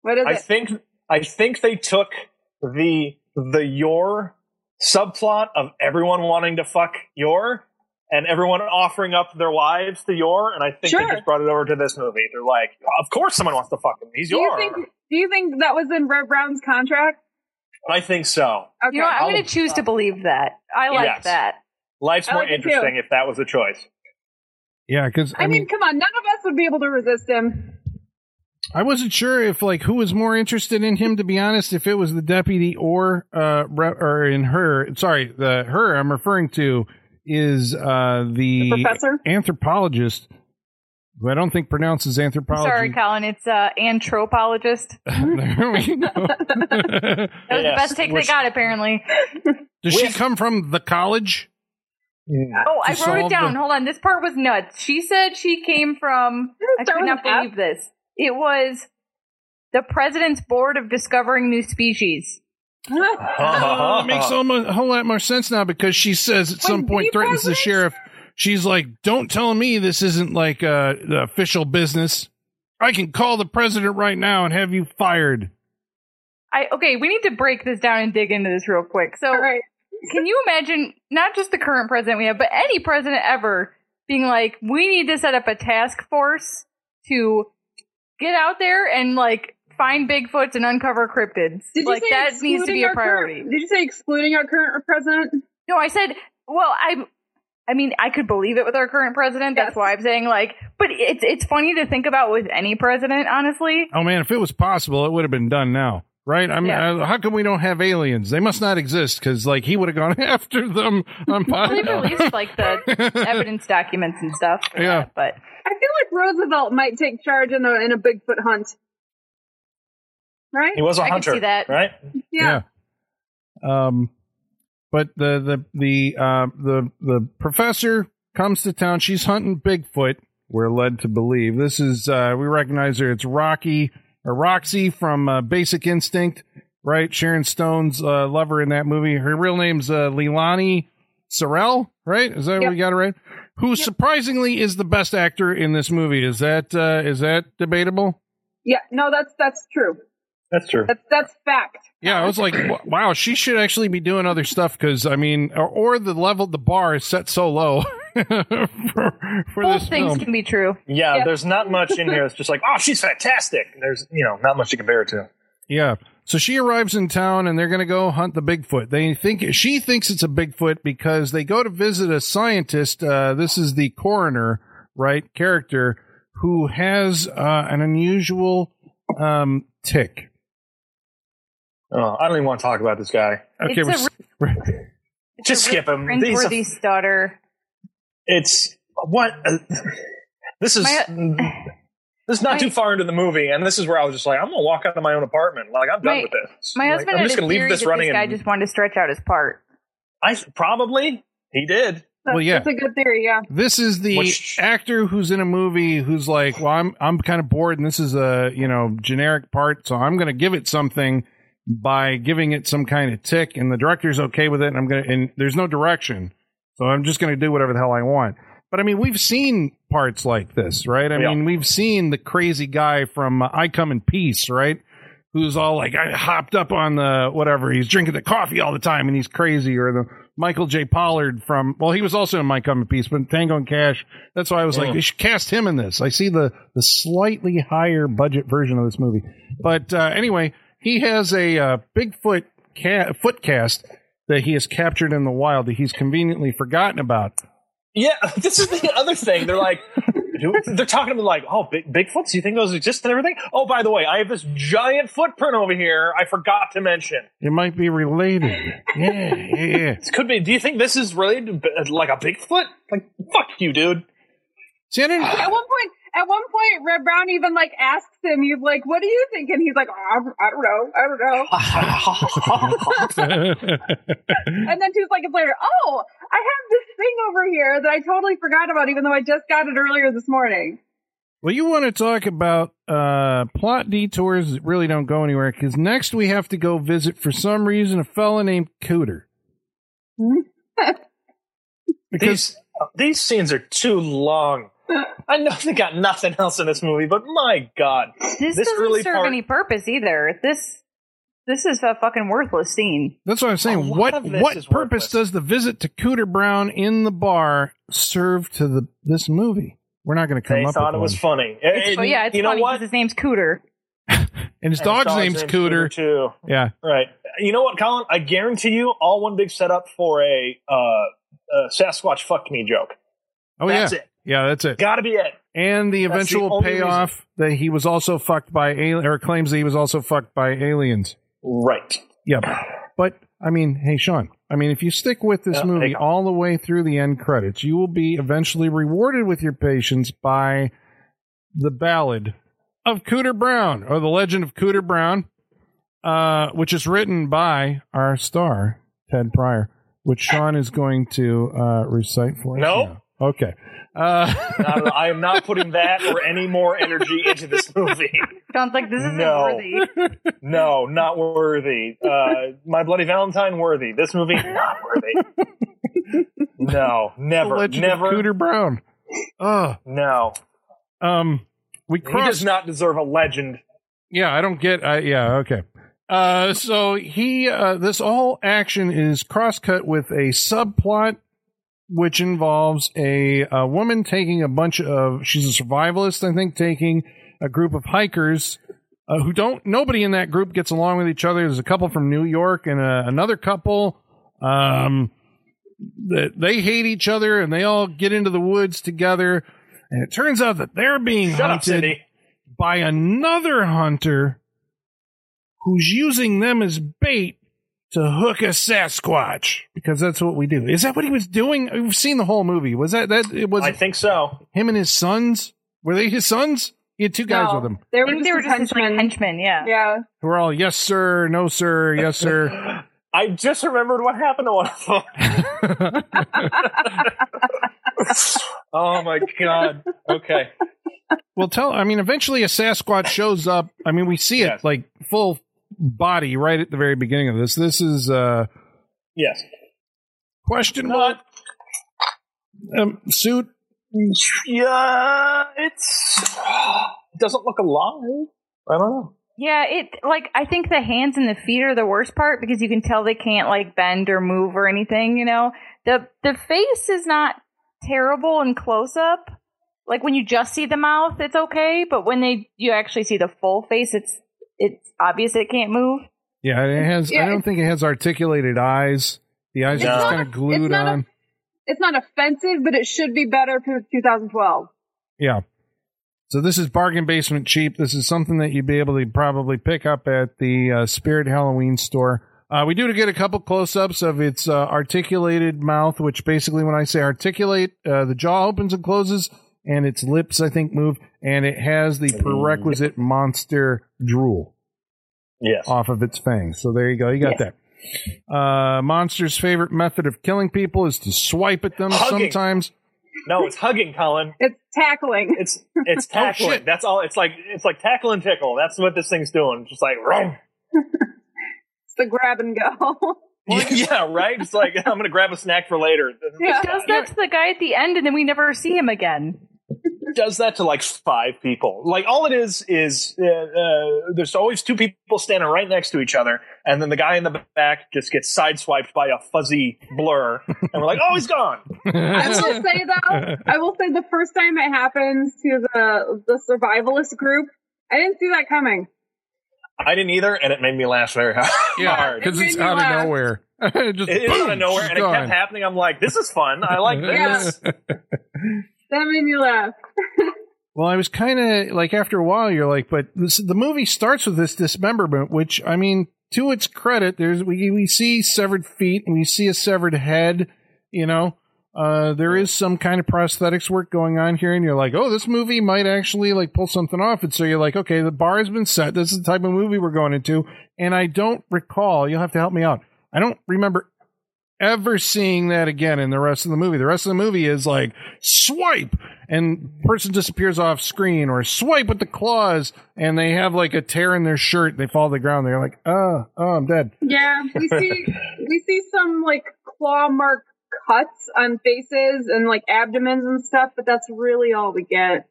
What is I it? think I think they took the the Yor subplot of everyone wanting to fuck Yor and everyone offering up their wives to Yor, and I think Sure. they just brought it over to this movie. They're like, of course someone wants to fuck him. He's do you your. think? Do you think that was in Reb Brown's contract? I think so. Okay. You know, I'm going to choose to believe that. I like Yes. that. Life's I more like interesting if that was the choice. Yeah, because I, mean, come on, none of us would be able to resist him. I wasn't sure if like who was more interested in him. To be honest, if it was the deputy or uh re- or in her. Sorry, the her I'm referring to is uh the, The professor? anthropologist. Who I don't think pronounces anthropology. Sorry, Colin. It's uh, anthropologist. there we go. That was Yes. the best take Which- they got, apparently. Does she come from the college? Oh, I To wrote it down. the- Hold on. This part was nuts. She said she came from. I Start could not an F. believe this. It was the President's Board of Discovering New Species. Oh, it makes so a whole lot more sense now because she says at some point the threatens the sheriff. She's like, "Don't tell me this isn't like uh, the official business. I can call the president right now and have you fired." I okay. We need to break this down and dig into this real quick. So, All right. can you imagine not just the current president we have, but any president ever being like, "We need to set up a task force to get out there and like find Bigfoots and uncover cryptids." Did you like say that needs to be a priority. Current, did you say excluding our current president? No, I said, well, I, I mean, I could believe it with our current president. That's Yes. why I'm saying like, but it's it's funny to think about with any president, honestly. Oh man, if it was possible, it would have been done now, right? I mean, Yeah. uh, how come we don't have aliens? They must not exist because like he would have gone after them on Well, they've released like the evidence documents and stuff. Yeah. that, but I feel like Roosevelt might take charge in a in a Bigfoot hunt. Right? He was a I could hunter, see that. right? Yeah. Yeah. Um, but the the the uh, the the professor comes to town. She's hunting Bigfoot. We're led to believe this is. Uh, we recognize her. It's Rocky or Roxy from uh, Basic Instinct, right? Sharon Stone's uh, lover in that movie. Her real name's uh, Leilani Sarelle, right? Is that what Yep. we got it right? Who surprisingly is the best actor in this movie? Is that uh, is that debatable? Yeah. No, that's that's true. That's true. That's that's fact. Yeah, I was like, wow, she should actually be doing other stuff because I mean, or, or the level, the bar is set so low for, for both this things film. can be true. Yeah, Yeah. there's not much in here. It's just like, oh, she's fantastic. There's, you know, not much to compare it to. Yeah, so she arrives in town and they're going to go hunt the Bigfoot. They think she thinks it's a Bigfoot because they go to visit a scientist. Uh, this is the coroner, right? Character who has uh, an unusual um, tick. Oh, I don't even want to talk about this guy. Okay, It's we're, Just skip him. Prince He's stutter. It's what? Uh, this is My- this is not my- too far into the movie, and this is where I was just like, I'm gonna walk out of my own apartment. Like I'm done My- with this. My Like, husband I'm just gonna leave this running. this guy and just wanted to stretch out his part. I probably he did. That's, Well, yeah. that's a good theory. Yeah. This is the Which- actor who's in a movie who's like, well, I'm I'm kind of bored, and this is a you know generic part, so I'm going to give it something by giving it some kind of tick, and the director's okay with it, and I'm gonna and there's no direction, so I'm just going to do whatever the hell I want. But I mean, we've seen parts like this, right? I Yeah. mean, we've seen the crazy guy from uh, I Come in Peace, right? Who's all like I hopped up on the whatever. He's drinking the coffee all the time, and he's crazy. Or the Michael J. Pollard from well, he was also in My Come in Peace, but Tango and Cash. That's why I was like, Yeah. they should cast him in this. I see the the slightly higher budget version of this movie, but uh, anyway, he has a uh, Bigfoot ca- foot cast that he has captured in the wild that he's conveniently forgotten about. Yeah, this is the other thing. They're like, they're talking about like, oh, big Bigfoots. Do you think those exist and everything? Oh, by the way, I have this giant footprint over here. I forgot to mention. It might be related. Yeah, yeah, yeah. This could be. Do you think this is related to like a Bigfoot? Like, fuck you, dude. See, I didn't. At one point, at one point, Reb Brown even like asks him, "He's like, what do you think?" And he's like, oh, I, I don't know, I don't know. And then two seconds later, oh, I have this thing over here that I totally forgot about, even though I just got it earlier this morning. Well, you want to talk about uh, plot detours that really don't go anywhere because next we have to go visit, for some reason, a fella named Cooter. because These these scenes are too long. I know they got nothing else in this movie, but my god, This, This doesn't really serve part- any purpose either. This this is a fucking worthless scene. that's what I'm saying. A lot What of this what is purpose worthless. does the visit to Cooter Brown in the bar serve to the this movie? We're not going to come they up thought with it was funny. It's, And yeah, it's you know what? his name's Cooter. and his And dog's name's Cooter. too. Yeah, Right. You know what, Colin? I guarantee you, all one big setup for a uh, uh, Sasquatch fucked me joke. oh That's yeah, it. Yeah, that's it. Got to be it. And the That's the eventual only payoff that he was also fucked by alien, or claims that he was also fucked by aliens. Right. Yep. But I mean, hey Sean, I mean, if you stick with this movie all the way through the end credits, you will be eventually rewarded with your patience by the ballad of Cooter Brown, or the legend of Cooter Brown, uh, which is written by our star Ted Prior, which Sean is going to uh, recite for us. Nope. now. Okay. Uh, Not- I am not putting that or any more energy into this movie. Sounds like this isn't No. worthy. No, not worthy. Uh, My Bloody Valentine worthy. This movie not worthy. No, never, legend never. of Cooter Brown. Oh, No, um, we he does not deserve a legend. Yeah, I don't get. I yeah, okay. Uh, so he, uh, this all action is cross cut with a subplot, which involves a, a woman taking a bunch of. She's a survivalist, I think, taking a group of hikers uh, who don't. Nobody in that group gets along with each other. There's a couple from New York and uh, another couple. Um, that they hate each other and they all get into the woods together. And it turns out that they're being Shut hunted Cindy. by another hunter who's using them as bait to hook a Sasquatch because that's what we do. Is that what he was doing? We've seen the whole movie. Was that that it was I think so. him and his sons? Were they his sons? He had two guys No, with him They were just, they were just his, like, henchmen. henchmen, yeah. Yeah. who were all yes sir, no sir, yes sir. I just remembered what happened to one of them. oh my god. Okay. well, tell. I mean, eventually a Sasquatch shows up. I mean, we see it Yes. like full body right at the very beginning of this. This is uh Yes. Question Not. um, suit. Yeah. It's. It doesn't look alive. I don't know. Yeah, it like I think the hands and the feet are the worst part because you can tell they can't like bend or move or anything, you know. The the face is not terrible in close up. Like when you just see the mouth, it's okay, but when they you actually see the full face, it's it's obvious it can't move. Yeah, it has. I don't think it has articulated eyes. The eyes are just kind of glued it's not a- on. It's not offensive, but it should be better for 2012. yeah. So this is bargain basement cheap. This is something that you'd be able to probably pick up at the uh, Spirit Halloween store. Uh, we do to get a couple close-ups of its uh, articulated mouth, which basically, when I say articulate, uh, the jaw opens and closes, and its lips, I think, move, and it has the prerequisite monster drool. Yes. off of its fangs. So there you go. You got that. Uh, Monster's favorite method of killing people is to swipe at them Hugging. sometimes. No, it's hugging, Colin. It's tackling. It's it's tackling. Oh, shit. That's all. It's like it's like tackle and tickle. That's what this thing's doing. Just like, rum. It's the grab and go. yeah, right. It's like I'm gonna grab a snack for later. Yeah. Does that to the guy at the end and then we never see him again. Does that to like five people. Like all it is is uh, uh, there's always two people standing right next to each other, and then the guy in the back just gets sideswiped by a fuzzy blur, and we're like, oh, he's gone. I will say though, I will say the first time it happens to the the survivalist group, I didn't see that coming. I didn't either, and it made me laugh very hard. yeah, because It it's made me out of laugh. nowhere. Just It is boom, out of nowhere, she's and it kept happening. I'm like, this is fun. I like this. That made me laugh. Well, I was kind of like after a while, you're like, but this the movie starts with this dismemberment, which I mean, to its credit, there's we we see severed feet and we see a severed head. You know, uh, there is some kind of prosthetics work going on here, and you're like, oh, this movie might actually like pull something off. And so you're like, okay, the bar has been set. This is the type of movie we're going into, and I don't recall. You'll have to help me out. I don't remember ever seeing that again in the rest of the movie. The rest of the movie is like swipe and person disappears off screen or swipe with the claws and they have like a tear in their shirt. They fall to the ground. They're like, oh, oh, I'm dead. Yeah, we see we see some like claw mark cuts on faces and like abdomens and stuff, but that's really all we get.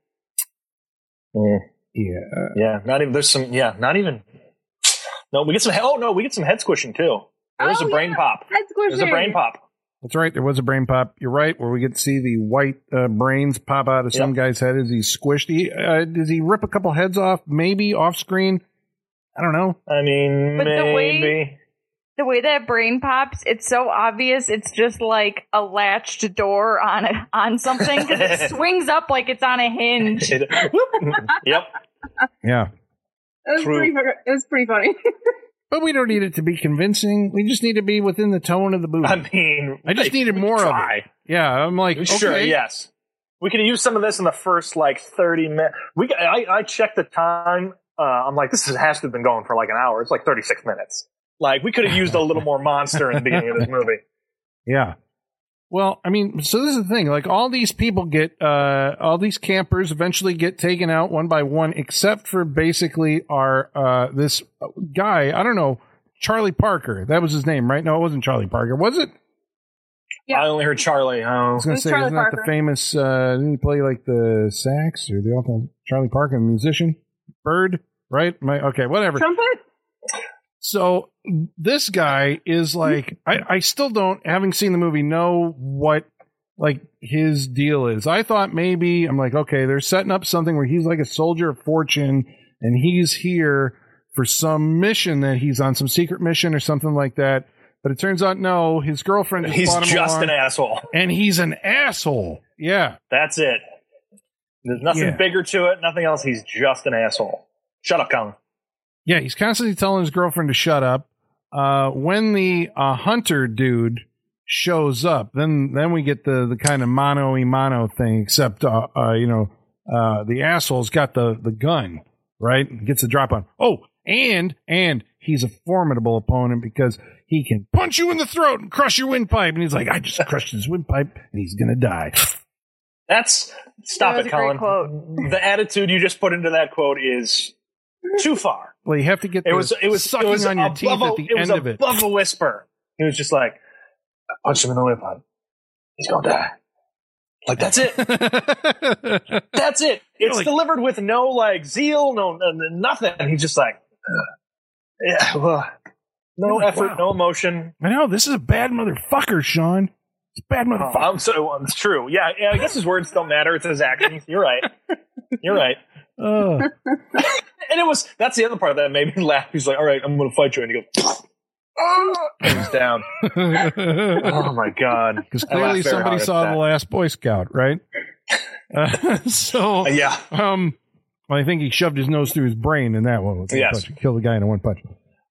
Mm, Yeah. yeah, not even. There's some. Yeah, not even. No, we get some. Oh no, we get some head squishing too. There's Oh, a brain yeah. pop. Head There's a brain pop. That's right. There was a brain pop. You're right. Where we get to see the white uh, brains pop out of some Yep. guy's head as he's squished. He, uh, does he rip a couple heads off? Maybe off screen. I don't know. I mean, But the way- maybe. The way that brain pops, it's so obvious. It's just like a latched door on a, on something because it swings up like it's on a hinge. It- yep. Yeah. It was True. pretty. fu- It was pretty funny. But we don't need it to be convincing. We just need to be within the tone of the movie. I mean, I just hey, needed we more of it. Yeah, I'm like, Sure, okay. yes. We could use some of this in the first like thirty minutes. We I, I checked the time. Uh, I'm like, this is, has to have been going for like an hour. It's like 36 minutes. Like we could have used a little more monster in the beginning of this movie. Yeah. Well, I mean, so this is the thing. Like, all these people get, uh, all these campers eventually get taken out one by one, except for basically our, uh, this guy. I don't know, Charlie Parker. That was his name, right? No, it wasn't Charlie Parker. Was it? Yeah. I only heard Charlie. I Oh, was going to say, Charlie isn't that the famous, uh, didn't he play like the sax or the awful Charlie Parker, the musician? Bird, right? My, okay, whatever. Trumpet. So this guy is like, I, I still don't, having seen the movie, know what like his deal is. I thought maybe I'm like, okay, they're setting up something where he's like a soldier of fortune and he's here for some mission that he's on some secret mission or something like that. But it turns out no, his girlfriend just he's just along, an asshole. and he's an asshole. Yeah, That's it. There's nothing Yeah. bigger to it. Nothing else. He's just an asshole. Shut up, Colin. Yeah, he's constantly telling his girlfriend to shut up. Uh, when the uh, hunter dude shows up, then then we get the the kind of mano y mano thing. Except, uh, uh, you know, uh, the asshole's got the the gun, right? Gets the drop on. Oh, and and he's a formidable opponent because he can punch you in the throat and crush your windpipe. And he's like, I just crushed his windpipe, and he's gonna die. That's stop That it, a great Colin. The attitude you just put into that quote is too far. Well, you have to get It was it was sucking it was on your teeth a, at the end of it. above a whisper. He was just like, I punched him in the windpipe. He's gonna die. Like that's it. That's it. It's like- delivered with no like zeal, no, no nothing. And he's just like, "Ugh. yeah, ugh. no like, effort, wow. no emotion. I know this is a bad motherfucker, Sean. It's a bad Oh, motherfucker. I'm so it's true. Yeah, yeah. I guess his words don't matter. It's his actions. You're right. You're right. Ugh. And it was that's the other part that made me laugh. He's like, "All right, I'm going to fight you," and he goes, "Oh," and he's down. Oh my god! Because clearly somebody saw the last Boy Scout, right? Uh, so, yeah, um, I think he shoved his nose through his brain in that one. With one Yes. punch. Killed the guy in a one punch.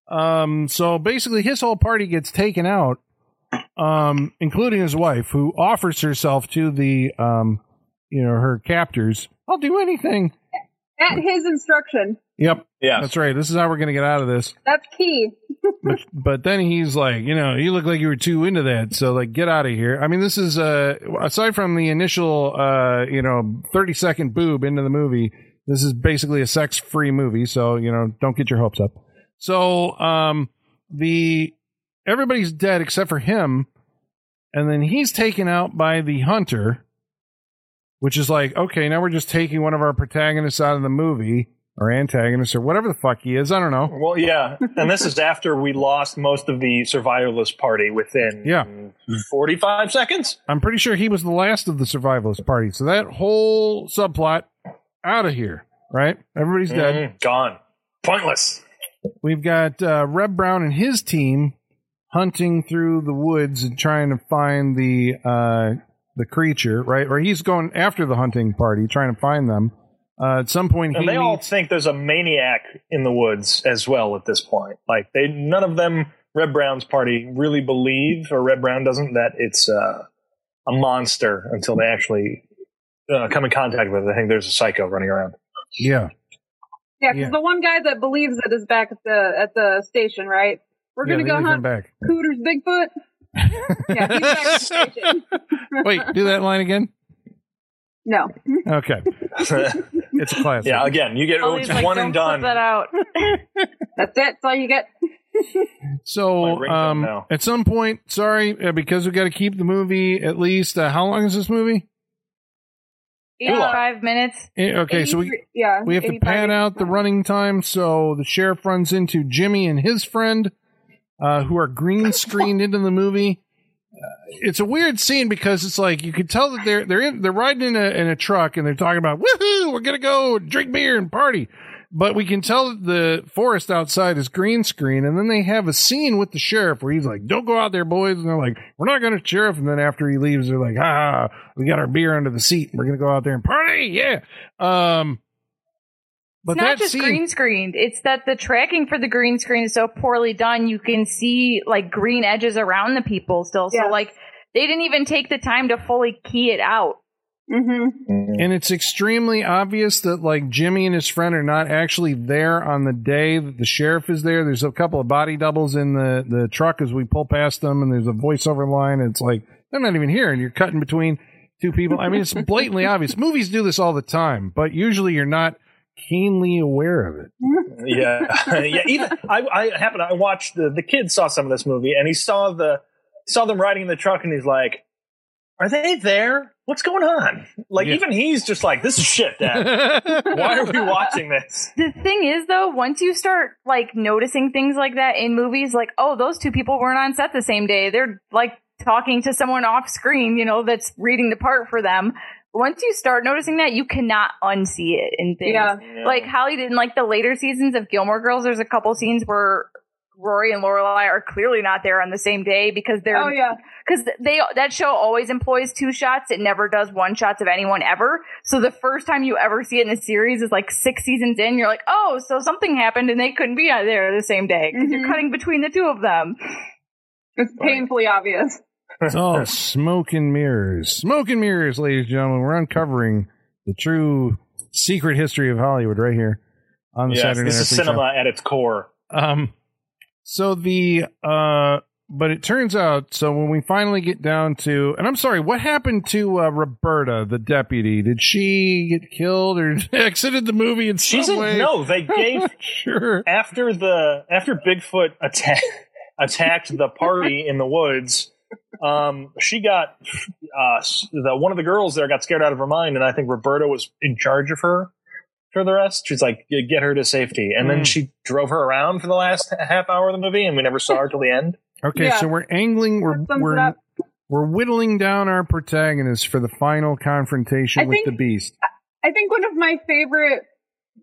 Um, so basically, his whole party gets taken out, um, including his wife, who offers herself to the, um, you know, her captors. I'll do anything. At his instruction. Yep, yeah. that's right. This is how we're gonna get out of this. That's key. but, but then he's like, you know, you look like you were too into that, so like, get out of here. I mean, this is uh, aside from the initial, uh, you know, thirty second boob into the movie, this is basically a sex free movie. So you know, don't get your hopes up. So um, the everybody's dead except for him, and then he's taken out by the hunter, which is like, okay, now we're just taking one of our protagonists out of the movie. Or antagonist, or whatever the fuck he is. I don't know. Well, yeah, and this is after we lost most of the survivalist party within Yeah. 45 seconds. I'm pretty sure he was the last of the survivalist party. So that whole subplot out of here, right? Everybody's dead. Mhm, gone, pointless. We've got uh, Reb Brown and his team hunting through the woods and trying to find the uh, the creature, right? Or he's going after the hunting party, trying to find them. Uh, at some point, he And they all meets. think there's a maniac in the woods as well at this point. Like they, none of them, Reb Brown's party, really believe, or Reb Brown doesn't, that it's uh, a monster until they actually uh, come in contact with it. I think there's a psycho running around. yeah, Yeah, because Yeah. the one guy that believes it is back at the at the station, right? We're yeah, gonna go hunt back. Cooter's Bigfoot. Yeah. Wait, do that line again. No. Okay, it's a classic. yeah, again, you get Ollie's it's like, one don't and flip done. that out. That's it. That's all you get. So, um, at some point, sorry, uh, because we got to keep the movie at least. Uh, how long is this movie? Eighty-five minutes. Eh, Okay, so we yeah, we have to 85, pad out the running time. So the sheriff runs into Jimmy and his friend, uh, who are green screened into the movie. Uh, it's a weird scene because it's like you can tell that they're they're in, they're riding in a in a truck and they're talking about woohoo we're gonna go drink beer and party, but we can tell that the forest outside is green screen and then they have a scene with the sheriff where he's like don't go out there boys. And they're like we're not gonna sheriff. And then after he leaves they're like ah we got our beer under the seat. We're gonna go out there and party. Yeah. Um but it's not that just scene green screened. It's that the tracking for the green screen is so poorly done. You can see like green edges around the people still. So Yeah. like they didn't even take the time to fully key it out. Mm-hmm. And it's extremely obvious that like Jimmy and his friend are not actually there on the day that the sheriff is there. There's a couple of body doubles in the, the truck as we pull past them and there's a voiceover line. And it's like, they're not even here and you're cutting between two people. I mean, it's blatantly obvious. Movies do this all the time, but usually you're not keenly aware of it. yeah, yeah. Even I, I happened. I watched the the kid saw some of this movie, and he saw the saw them riding in the truck, and he's like, "Are they there? What's going on?" Like Yeah. even he's just like, "This is shit, Dad. Why are we watching this?" The thing is though, once you start like noticing things like that in movies, like, oh, those two people weren't on set the same day. They're like talking to someone off screen, you know, that's reading the part for them. Once you start noticing that, you cannot unsee it in things. Yeah. Like Holly did in like the later seasons of Gilmore Girls, there's a couple scenes where Rory and Lorelai are clearly not there on the same day because they're Oh yeah. because they that show always employs two shots. It never does one shots of anyone ever. So the first time you ever see it in the series is like six seasons in. You're like, oh, so something happened and they couldn't be out there the same day because you're Mhm. cutting between the two of them. It's painfully obvious. It's all smoke and mirrors. Smoke and mirrors, ladies and gentlemen. We're uncovering the true secret history of Hollywood right here on the Yes, Saturday this Night is Freak Show. cinema at its core. Um, so the uh, but it turns out so when we finally get down to, and I'm sorry, what happened to uh, Roberta, the deputy? Did she get killed or exited the movie in some She's in, way? no. They gave sure. after the after Bigfoot attack, attacked the party in the woods. Um, she got uh, the one of the girls there got scared out of her mind, and I think Roberta was in charge of her for the rest. She's like, get her to safety, and then Mm. she drove her around for the last half hour of the movie, and we never saw her till the end. Okay, Yeah. so we're angling. We're That sums it we're up. we're whittling down our protagonist for the final confrontation I with think- the beast. I think one of my favorite,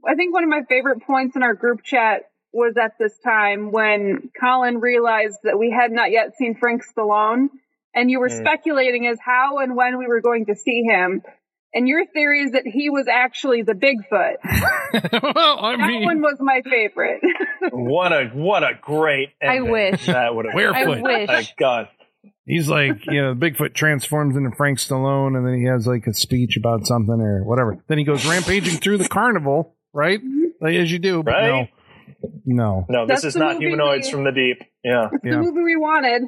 I think one of my favorite points in our group chat was at this time when Colin realized that we had not yet seen Frank Stallone, and you were Mm. speculating as how and when we were going to see him. And your theory is that he was actually the Bigfoot. well, I That mean, one was my favorite. What a what a great! I wish. that would have. Where- I Bigfoot. wish. My God, He's like, you know, the Bigfoot transforms into Frank Stallone, and then he has like a speech about something or whatever. Then he goes rampaging through the carnival, right? Like, as you do, but Right? no, no. no, this That's is not humanoids we- from the deep. Yeah, It's Yeah. the movie we wanted,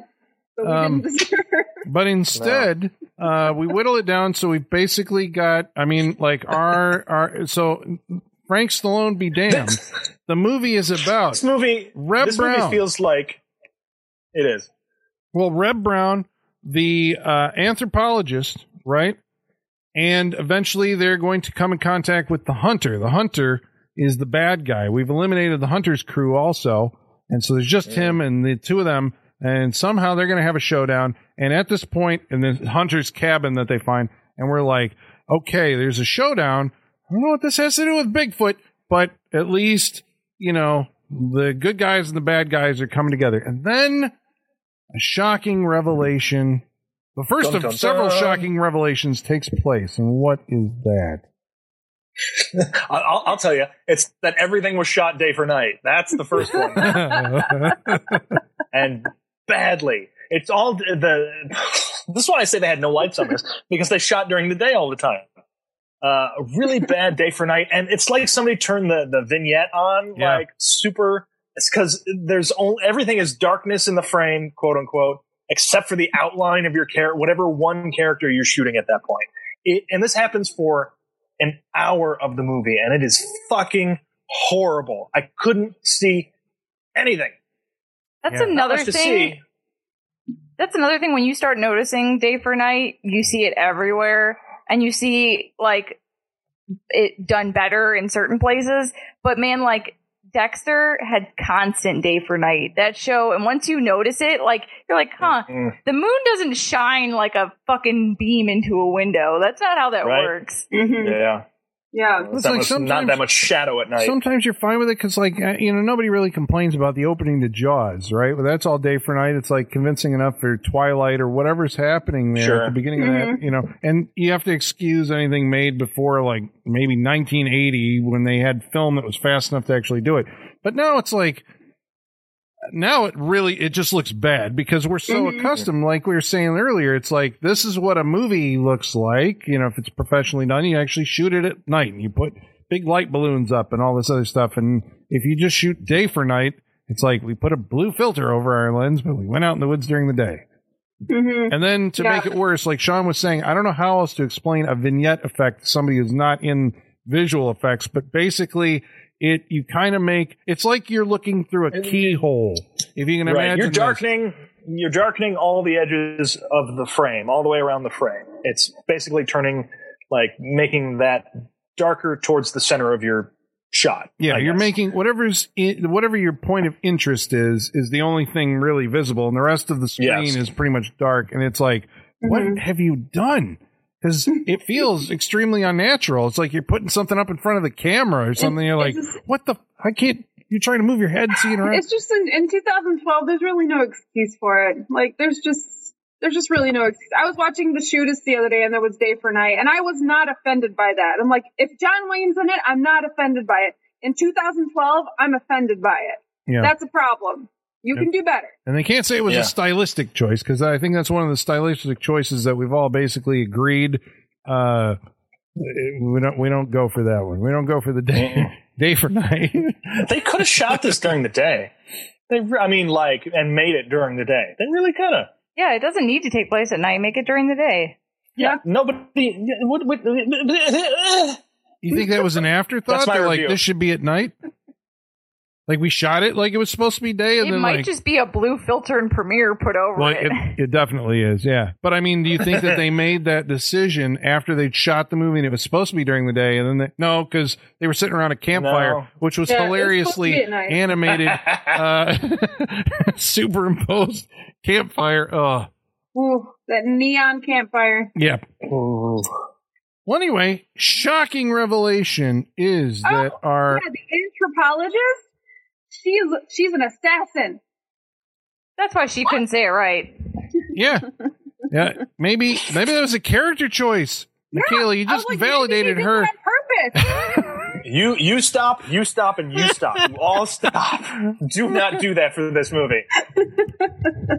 but we Um, didn't. But instead, uh, we whittle it down so we basically got. I mean, like our our so Frank Stallone be damned. The movie is about this movie. Reb this Brown. movie feels like it is. Well, Reb Brown, the uh, anthropologist, right? And eventually they're going to come in contact with the hunter. The hunter is the bad guy. We've eliminated the hunter's crew also. And so there's just him and the two of them. And somehow they're going to have a showdown. And at this point, in the hunter's cabin that they find, and we're like, okay, there's a showdown. I don't know what this has to do with Bigfoot, but at least, you know, the good guys and the bad guys are coming together. And then a shocking revelation. The first Dun, of dun, several dun. shocking revelations takes place. And what is that? I- I'll, I'll tell you, it's that everything was shot day for night. That's the first one, and badly. It's all the. This is why I say they had no lights on this because they shot during the day all the time. Uh, a really bad day for night, and it's like somebody turned the the vignette on Yeah. like super. It's because there's only everything is darkness in the frame, quote unquote, except for the outline of your character, whatever one character you're shooting at that point. It, and this happens for an hour of the movie, and it is fucking horrible. I couldn't see anything. That's Yeah. Another thing. That's another thing when you start noticing day for night, you see it everywhere and you see like it done better in certain places. But man, like Dexter had constant day for night. That show, and once you notice it, like you're like, huh, Mm, the moon doesn't shine like a fucking beam into a window. That's not how that Right. works. Mhm. yeah, Yeah. It's That like much- not sometimes- that much shadow at night. Sometimes you're fine with it because, like, uh, you know, nobody really complains about the opening to Jaws, right? Well, that's all day for night. It's like convincing enough for Twilight or whatever's happening there Sure. at the beginning of that, you know. And you have to excuse anything made before, like, maybe 1980 when they had film that was fast enough to actually do it. But now it's like, now it really it just looks bad because we're so Mhm. accustomed like we were saying earlier it's like this is what a movie looks like you know if it's professionally done you actually shoot it at night and you put big light balloons up and all this other stuff and if you just shoot day for night it's like we put a blue filter over our lens but we went out in the woods during the day hmm and then to Yeah. make it worse like sean was saying i don't know how else to explain a vignette effect to somebody who's not in visual effects but basically it you kind of make it's like you're looking through a keyhole if you can right, imagine you're this. darkening. You're darkening all the edges of the frame, all the way around the frame. It's basically turning, like, making that darker towards the center of your shot. Yeah, I you're guess. making whatever's in, whatever your point of interest is is the only thing really visible, and the rest of the screen Yes. is pretty much dark. And it's like, what Mhm. have you done? Because it feels extremely unnatural. It's like you're putting something up in front of the camera or something. You're like, just- what the? I can't. You're trying to move your head, seeing around. It's just in, in 2012. There's really no excuse for it. Like there's just there's just really no excuse. I was watching the shootist the other day, and there was day for night, and I was not offended by that. I'm like, if John Wayne's in it, I'm not offended by it. In 2012, I'm offended by it. Yeah. That's a problem. You can do better. And they can't say it was Yeah. a stylistic choice because I think that's one of the stylistic choices that we've all basically agreed. Uh, we don't we don't go for that one. We don't go for the day day for night. They could have shot this during the day. They, I mean, like, and made it during the day. They really could have. Yeah, it doesn't need to take place at night. Make it during the day. Yeah, nobody. Would, would, You think that was an afterthought? That's my That, like this should be at night. Like we shot it like it was supposed to be day, and It then might like just be a blue filter and Premiere put over well, it. it, it definitely is, yeah. But I mean, do you think that they made that decision after they'd shot the movie and it was supposed to be during the day, and then they, no, because they were sitting around a campfire, No. which was Yeah, it was supposed to be hilariously animated, uh, superimposed campfire. Oh, Ooh, that neon campfire. yeah. Ooh. Well, anyway, shocking revelation is that Oh, our Yeah, the anthropologist. She's she's an assassin. That's why she couldn't say it right. Yeah. Yeah. Maybe maybe that was a character choice. Michaela, you just like, maybe validated they did her. on purpose. You you stop, you stop, and you stop. You all stop. Do not do that for this movie.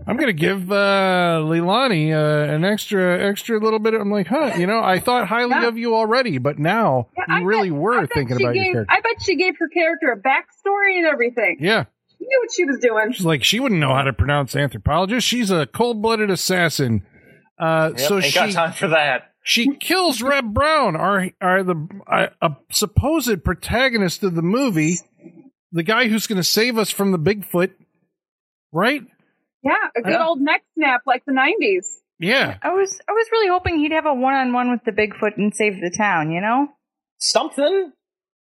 I'm gonna give uh Leilani uh, an extra extra little bit. Of, I'm like, huh? You know, I thought highly Yeah. of you already, but now Yeah, I you really bet- were thinking about gave, your character. I bet she gave her character a backstory and everything. yeah. She knew what she was doing. She's like, she wouldn't know how to pronounce anthropologist. She's a cold blooded assassin. Uh, Yep, so ain't she got time for that. She kills Reb Brown, our our the uh, a supposed protagonist of the movie, the guy who's going to save us from the Bigfoot, right? Yeah, a good Yeah. old neck snap like the '90s. Yeah, I was I was really hoping he'd have a one on one with the Bigfoot and save the town, you know? Something,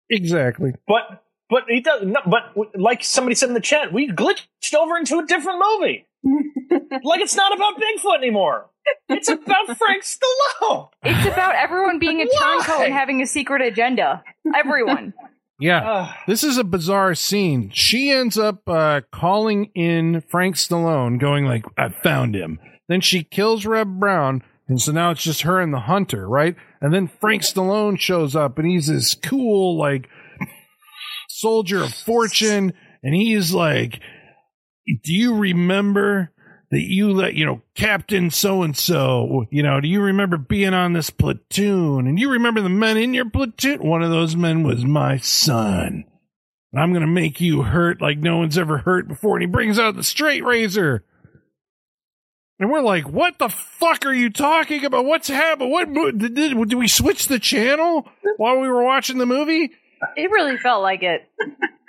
exactly. but but he does. No, but like somebody said in the chat, we glitched over into a different movie. like it's not about Bigfoot anymore. It's about Frank Stallone. It's about everyone being a Why? turncoat and having a secret agenda. Everyone. Yeah. Ugh. This is a bizarre scene. She ends up uh, calling in Frank Stallone, going like, "I found him." Then she kills Reb Brown, and so now it's just her and the hunter, right? And then Frank Stallone shows up, and he's this cool like soldier of fortune, and he's like, "Do you remember?" That you let, you know, Captain so and so, you know, do you remember being on this platoon? And you remember the men in your platoon? One of those men was my son. I'm going to make you hurt like no one's ever hurt before. And he brings out the straight razor. And we're like, what the fuck are you talking about? What's happened? What mo- did, did, did we switch the channel while we were watching the movie? It really felt like it.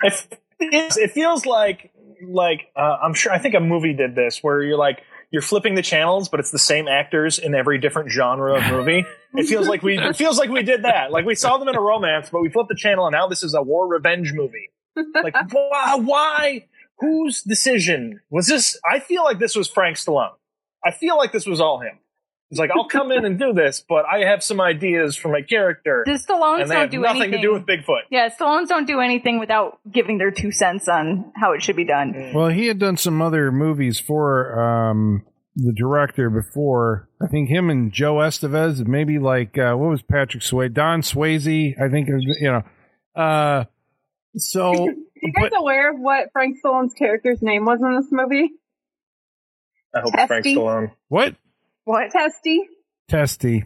It, it feels like like uh, I'm sure I think a movie did this where you're like you're flipping the channels, but it's the same actors in every different genre of movie. It feels like we it feels like we did that. Like we saw them in a romance, but we flipped the channel and now this is a war revenge movie. Like why? why? Whose decision was this? I feel like this was Frank Stallone. I feel like this was all him. He's like, I'll come in and do this, but I have some ideas for my character, The Stallones and they don't have do nothing anything. to do with Bigfoot. yeah, Stallones don't do anything without giving their two cents on how it should be done. Well, he had done some other movies for um, the director before. I think him and Joe Estevez, maybe like uh, what was Patrick Swayze, Don Swayze. I think you know. Uh, so, you guys aware of what Frank Stallone's character's name was in this movie? I hope it's Frank Testy. Stallone. what What? Testy. testy?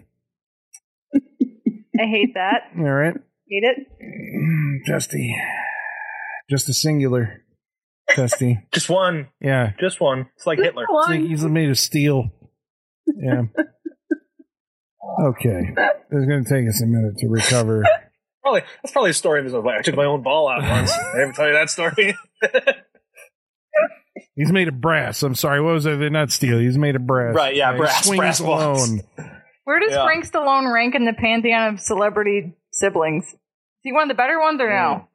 I hate that. All right, Hate it. Mm, testy, just a singular testy. Just one. Yeah, Just one. It's like Hitler. It's like he's made of steel. Yeah. Okay. It's going to take us a minute to recover. Probably that's probably a story of his own. I took my own ball out once. I ever tell you that story? He's made of brass. I'm sorry. What was it? They're not steel. He's made of brass. Right, yeah, he brass- Swings brass alone. Where does Yeah. Frank Stallone rank in the pantheon of celebrity siblings? Is he one of the better ones or no?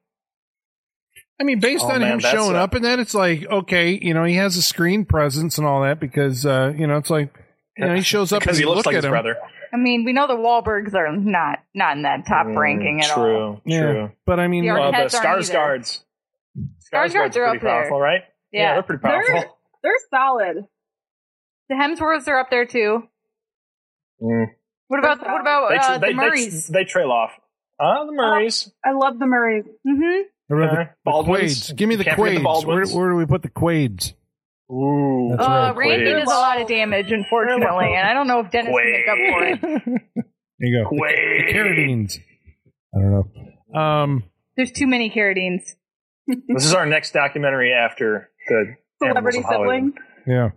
I mean, based Oh, on man, him showing a- up in that, it's like, okay, you know, he has a screen presence and all that because, uh, you know, it's like, you know, he shows up because and he looks look like at his him. brother. I mean, we know the Wahlbergs are not not in that top ranking at Mm, true, all. Yeah. True. But I mean, The Well, the Arquettes aren't Skarsgårds. Skarsgårds Skarsgårds are up pretty there. powerful, right? Yeah. they're pretty They're- powerful. They're solid. The Hemsworths are up there too. Mm. What about what about They, uh, tra- the they, they, Murrays? they trail off. Ah, the Murrays. I love the Murrays. mm-hmm. what Uh, the, the Baldwins. Quaids? Give me the Can't the where, where do we put the Quaids? Ooh. That's Uh, right, Randy Quaid. does a lot of damage, unfortunately, and I don't know if Dennis can make up for it. There you go. The, Quaid. the Carradines. I don't know. Um, There's too many Carradines. This is our next documentary after the Celebrity sibling. yeah.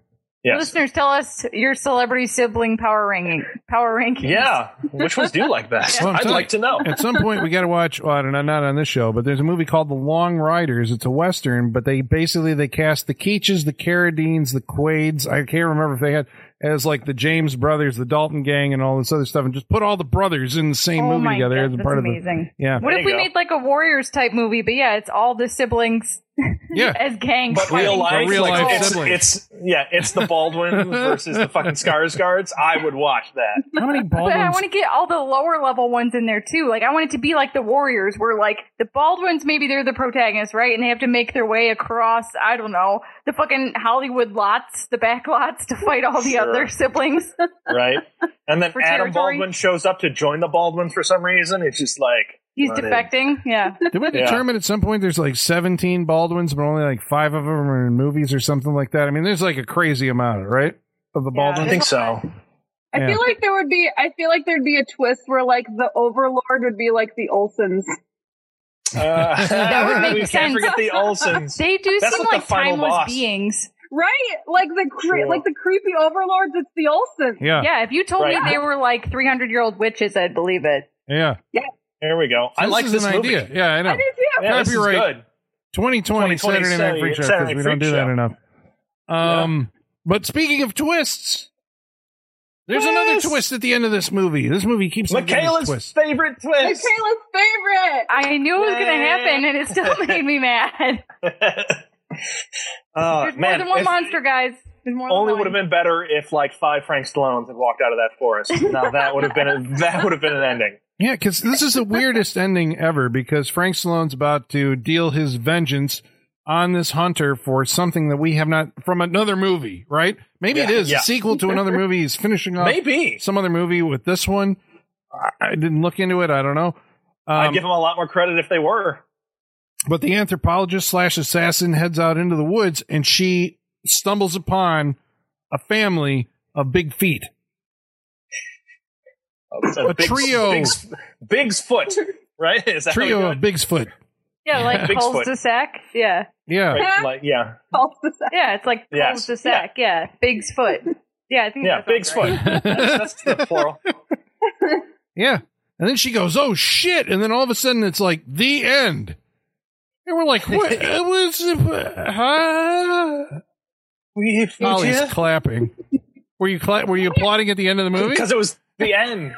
Yes. Listeners, tell us your celebrity sibling power ranking. Power ranking. Yeah. Which ones do you like best? Well, I'm I'd telling like to know. At some point, we got to watch. Well, I don't know, not on this show, but there's a movie called The Long Riders. It's a western, but they basically they cast the Keaches, the Carradines, the Quaids. I can't remember if they had as like the James brothers, the Dalton gang, and all this other stuff, and just put all the brothers in the same Oh movie my together God, as a that's part amazing. of the. Yeah, What There if we go. made like a Warriors type movie? But yeah, it's all the siblings yeah. as gangs. But real life, real like, life it's, siblings. it's yeah, it's the Baldwin versus the fucking Skarsgårds. I would watch that. How many But I want to get all the lower level ones in there too. Like I want it to be like the Warriors, where like the Baldwins, maybe they're the protagonists, right? And they have to make their way across, I don't know, the fucking Hollywood lots, the back lots, to fight all the Sure. other siblings. Right? And then Adam territory. Baldwin shows up to join the Baldwins for some reason. It's just like He's run in. defecting. Yeah. Did we Yeah. determine at some point there's like 17 Baldwins, but only like five of them are in movies or something like that? I mean, there's like a crazy amount, right? Of the Yeah. I think so. I Yeah. feel like there would be. I feel like there'd be a twist where like the Overlord would be like the Olsens. Uh, That would make we sense. can't forget the Olsens. They do That's seem like like timeless boss. beings. Right, like the cre- True. like the creepy overlords. It's the Olsens. Yeah. Yeah, if you told Right. me they were like 300 year old witches, I'd believe it. Yeah, yeah. There we go. I This like is this an movie. idea. Yeah, I know. I did too. Yeah, this is Copyright. good. 2020, 2020 Saturday Night Saturday- Freak Show because we don't do that Show. enough. Um, but speaking of twists, there's another Twist! twist at the end of this movie. This movie keeps on Michaela's twists. favorite twist. Michaela's favorite. I knew it was going to happen, and it still made me mad. uh, There's more than one monster, guys. More Only would have been better if like five Frank Stallones had walked out of that forest. Now that would have been a, that would have been an ending. Yeah, because this is the weirdest ending ever. Because Frank Stallone's about to deal his vengeance on this hunter for something that we have not from another movie, right? Maybe it Yeah, is yeah. a sequel to another movie. He's finishing off Maybe some other movie with this one. I, didn't look into it. I don't know. I'd Um, give him a lot more credit if they were. But the anthropologist slash assassin heads out into the woods and she stumbles upon a family of big feet. A Big's- trio. Big's, Big's foot, right? Is that how we do Trio of Big's foot. Yeah, like Bigfoot. Coles de Sac. Yeah. Yeah. Right, like, yeah. False deception. Yeah, it's like Yes. Coles de Sac. Yeah. Big's foot. Yeah, I think Yeah, that Big's right. foot. That's, that's the plural. Yeah. And then she goes, "Oh shit!" And then all of a sudden, it's like the end. And we're like, "What? it was?" Huh? We Holly's clapping. Were you cla- Were you applauding at the end of the movie? because it was the end.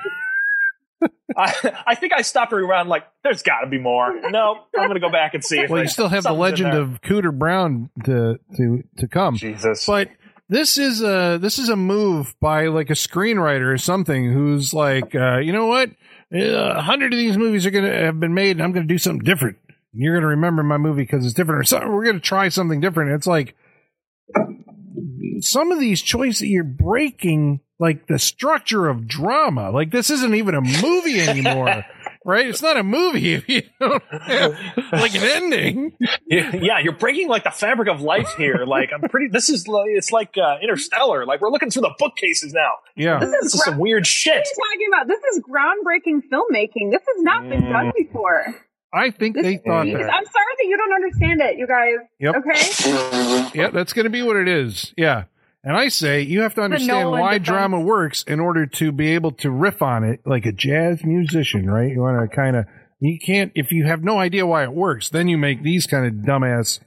I, I think I stopped around like, there's got to be more. No, I'm going to go back and see. Well, you still have the legend of Cooter Brown to to to come. Jesus. But this is a this is a move by like a screenwriter or something who's like, uh, you know what? Uh, A hundred of these movies are going to have been made, and I'm going to do something different. You're going to remember my movie because it's different, or something. We're going to try something different. It's like some of these choices that you're breaking, like the structure of drama. Like this isn't even a movie anymore. Right? It's not a movie if you don't have like an ending. yeah, you're breaking like the fabric of life here. Like I'm pretty. This is like, it's like uh, Interstellar. Like we're looking through the bookcases now. Yeah. This This is is some weird What shit. are you talking about? This is groundbreaking filmmaking. This has not been done Mm. before. I think they thought that. I'm sorry that you don't understand it, you guys. Yep. Okay? Yeah, that's going to be what it is. Yeah. And I say you have to understand Nolan why defense. drama works in order to be able to riff on it like a jazz musician, right? You want to kind of, you can't, if you have no idea why it works, then you make these kind of dumbass.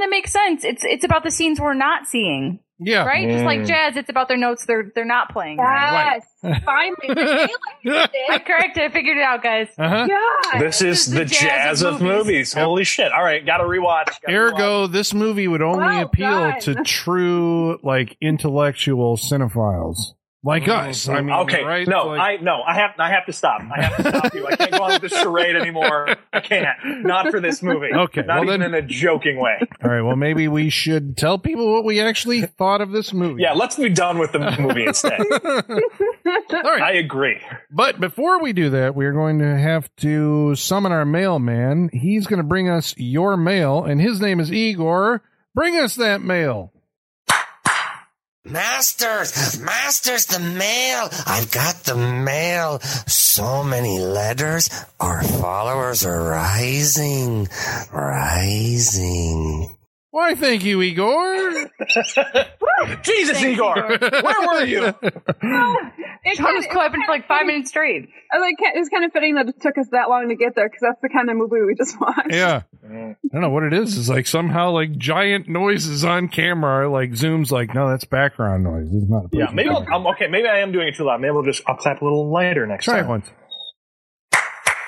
That makes sense. It's it's about the scenes we're not seeing, Yeah. right? Just like Mm. jazz, it's about their notes they're they're not playing. Right? Yes. Finally. I it. correct it. I figured it out, guys. Uh huh. Yeah. This is the jazz of movies. Holy shit! All right, got to rewatch. Gotta rewatch. Ergo, this movie would only Well appeal done. to true, like, intellectual cinephiles like mm-hmm. us. I mean, okay, right? no, Like- I no, I have I have to stop. I have to stop you. I can't go on with this charade anymore. I can't. Not for this movie. Okay, not well even then- in a joking way. all right. Well, maybe we should tell people what we actually thought of this movie. Yeah, let's be done with the movie instead. All right. I agree. But before we do that, we're going to have to summon our mailman. He's going to bring us your mail, and his name is Igor. Bring us that mail. Masters, masters, the mail. I've got the mail. So many letters. Our followers are rising, rising. Why, thank you, Igor. Jesus, Thank Igor, you. where were you? It Sean kind was of- clapping for like five minutes straight. I like it was kind of fitting that it took us that long to get there because that's the kind of movie we just watched. yeah. Mm. I don't know what it is. It's like somehow like giant noises on camera. Like Zoom's like, no, that's background noise. It's not. A Yeah, person maybe I'll. I'm okay. Maybe I am doing it too loud. Maybe I'll just I'll clap a little lighter next Try it time. once.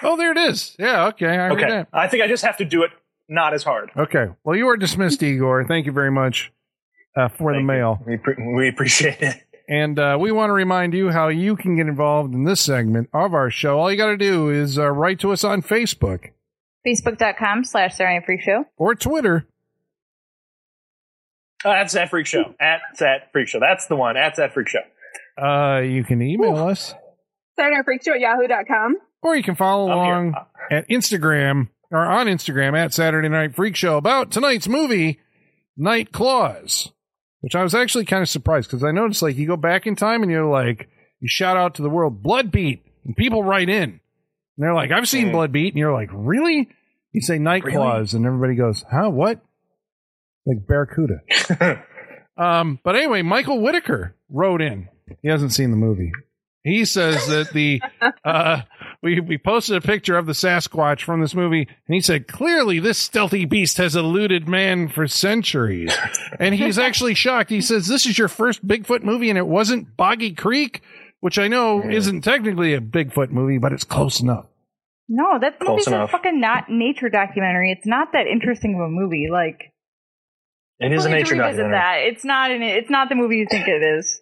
Oh, there it is. Yeah. Okay. I heard Okay, that. I think I just have to do it not as hard. Okay. Well, you are dismissed, Igor. Thank you very much uh, for the Thank you. mail. We, pre- we appreciate it. And uh, we want to remind you how you can get involved in this segment of our show. All you got to do is uh, write to us on Facebook Facebook.com slash Saturday Freak Show. or Twitter. Uh, that's that freak show. At that freak show. That's the one. At that freak show. Uh, you can email us Saturday Night Freak Show at yahoo.com. or you can follow I'm along here. at Instagram or on Instagram at Saturday Night Freak Show about tonight's movie, Night Claws, which I was actually kind of surprised because I noticed like you go back in time and you're like, you shout out to the world, Blood Beat, and people write in. And they're like, I've seen Mm. Blood Beat. And you're like, really? You say Night Really? Claws, and everybody goes, huh, what? Like Barracuda. Um, but anyway, Michael Whitaker wrote in. He hasn't seen the movie. He says that the uh, we we posted a picture of the Sasquatch from this movie, and he said clearly this stealthy beast has eluded man for centuries. And he's actually shocked. He says this is your first Bigfoot movie, and it wasn't Boggy Creek, which I know isn't technically a Bigfoot movie, but it's close enough. No, that Close movie's a enough. fucking not nature documentary. It's not that interesting of a movie. Like It is a we'll need to nature documentary. that. It's not an, It's not the movie you think it is.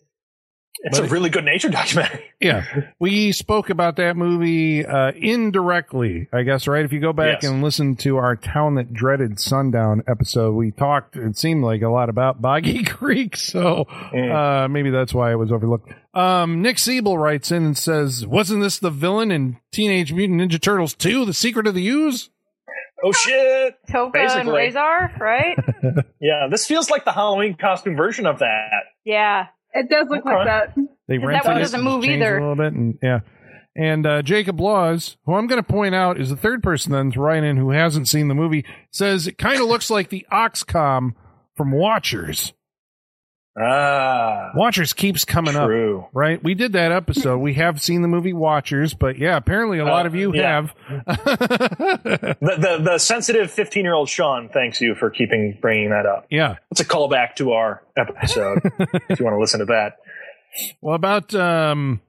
It's But a really good nature documentary. Yeah, we spoke about that movie uh, indirectly, I guess. Right? If you go back Yes. and listen to our "Town That Dreaded Sundown" episode, we talked. It seemed like a lot about Boggy Creek, so uh, maybe that's why it was overlooked. Um, Nick Siebel writes in and says, "Wasn't this the villain in Teenage Mutant Ninja Turtles 2: The Secret of the Ooze?" Oh shit! Tokka and Basically. Rahzar, right? Yeah, this feels like the Halloween costume version of that. yeah. It does look Okay. like that. They that one doesn't and move either. a little bit, and yeah. And uh, Jacob Laws, who I'm going to point out is the third person then to write in who hasn't seen the movie, says it kind of looks like the Oxcom from Watchers. Ah, Watchers keeps coming up, right? We did that episode. We have seen the movie Watchers, but yeah, apparently a lot Uh, of you yeah. have. The, the the sensitive 15 year old Sean thanks you for keeping bringing that up. yeah. It's a callback to our episode if you want to listen to that. Well, about um,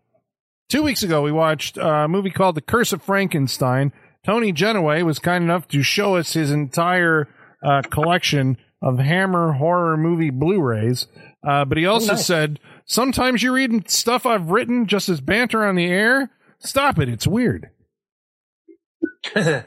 two weeks ago, we watched a movie called The Curse of Frankenstein. Tony Genoway was kind enough to show us his entire uh, collection of Hammer horror movie Blu-rays. Uh, but he also nice. said, "Sometimes you read stuff I've written just as banter on the air. Stop it! It's weird."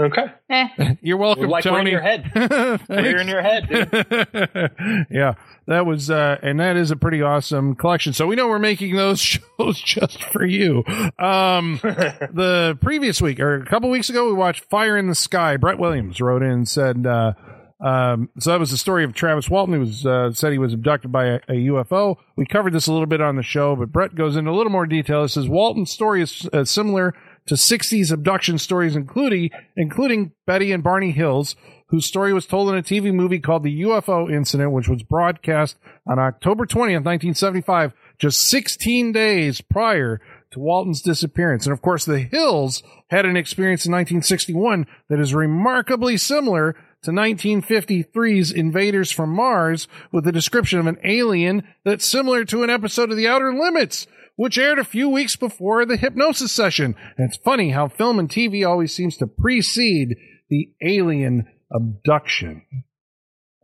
Okay, Eh. You're welcome, like we're in Tony. your head. We're in your head. Dude. yeah, that was, uh, and that is a pretty awesome collection. So we know we're making those shows just for you. Um, the previous week or a couple weeks ago, we watched Fire in the Sky. Brett Williams wrote in and said, uh, um, so that was the story of Travis Walton, who was uh, said he was abducted by a, a UFO. We covered this a little bit on the show, but Brett goes into a little more detail. It says Walton's story is uh, similar to 60s abduction stories, including including Betty and Barney Hills, whose story was told in a TV movie called The UFO Incident, which was broadcast on October 20th, 1975, just 16 days prior to Walton's disappearance. And of course, the Hills had an experience in 1961 that is remarkably similar to 1953's Invaders from Mars with a description of an alien that's similar to an episode of The Outer Limits, which aired a few weeks before the hypnosis session. And it's funny how film and TV always seems to precede the alien abduction,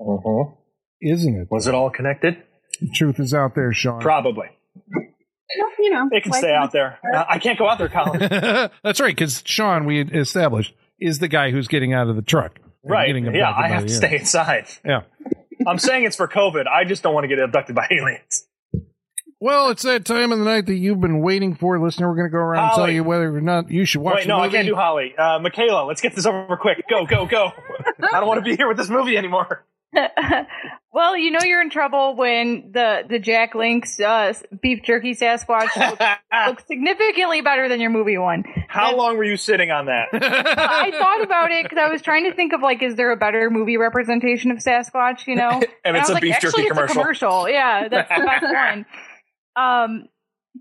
Uh-huh. isn't it? Was it all connected? The truth is out there, Sean. Probably. Well, you know, It can stay out there. Uh, I can't go out there, Colin. That's right, because Sean, we established, is the guy who's getting out of the truck. And Right. Yeah, I have the to alien. stay inside. Yeah. I'm saying it's for COVID. I just don't want to get abducted by aliens. Well, it's that time of the night that you've been waiting for, listener. We're going to go around and tell you whether or not you should watch Wait, the no, I movie. can't do Holly. Uh, Michaela, let's get this over quick. Go, go, go. I don't want to be here with this movie anymore. well, you know you're in trouble when the the Jack Link's uh, beef jerky Sasquatch looks, looks significantly better than your movie one. How long were you sitting on that? I thought about it because I was trying to think of like, is there a better movie representation of Sasquatch? You know, And it's a like, beef jerky actually, it's commercial. A commercial, yeah, that's the best one. Um,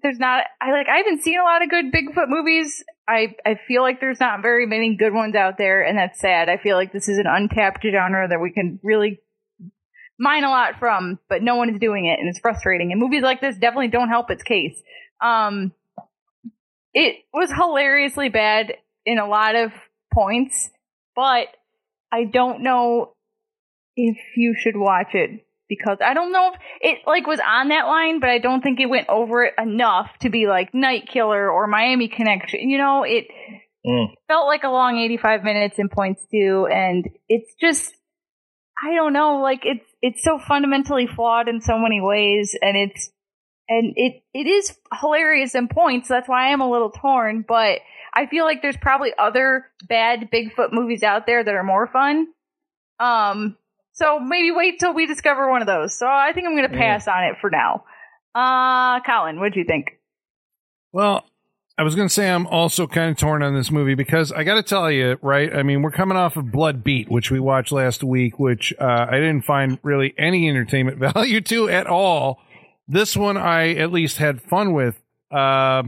there's not. I like. I haven't seen a lot of good Bigfoot movies. I I feel like there's not very many good ones out there, and that's sad. I feel like this is an untapped genre that we can really mine a lot from, but no one is doing it, and it's frustrating. And movies like this definitely don't help its case. Um, it was hilariously bad in a lot of points, but I don't know if you should watch it because I don't know if it like was on that line, but I don't think it went over it enough to be like Night Killer or Miami Connection. You know, it Mm. felt like a long 85 minutes in points too, and it's just I don't know, like it's it's so fundamentally flawed in so many ways, and it's and it it is hilarious in points. That's why I am a little torn, but I feel like there's probably other bad Bigfoot movies out there that are more fun. Um, so maybe wait till we discover one of those. So I think I'm going to pass on it for now. Uh, Colin, what do you think? Well, I was going to say I'm also kind of torn on this movie because I got to tell you, right? I mean, we're coming off of Blood Beat, which we watched last week, which uh, I didn't find really any entertainment value to at all. This one I at least had fun with. Uh,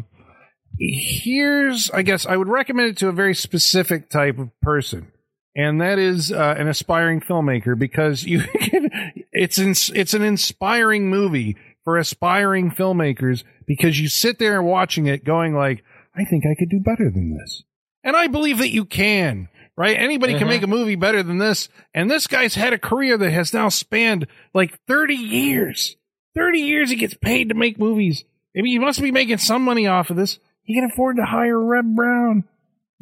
here's, I guess, I would recommend it to a very specific type of person. And that is uh, an aspiring filmmaker because you can, it's ins- it's an inspiring movie for aspiring filmmakers because you sit there watching it going like, I think I could do better than this. And I believe that you can, right? Anybody can make a movie better than this. And this guy's had a career that has now spanned like 30 years. 30 years he gets paid to make movies. I mean, he must be making some money off of this. He can afford to hire Reb Brown,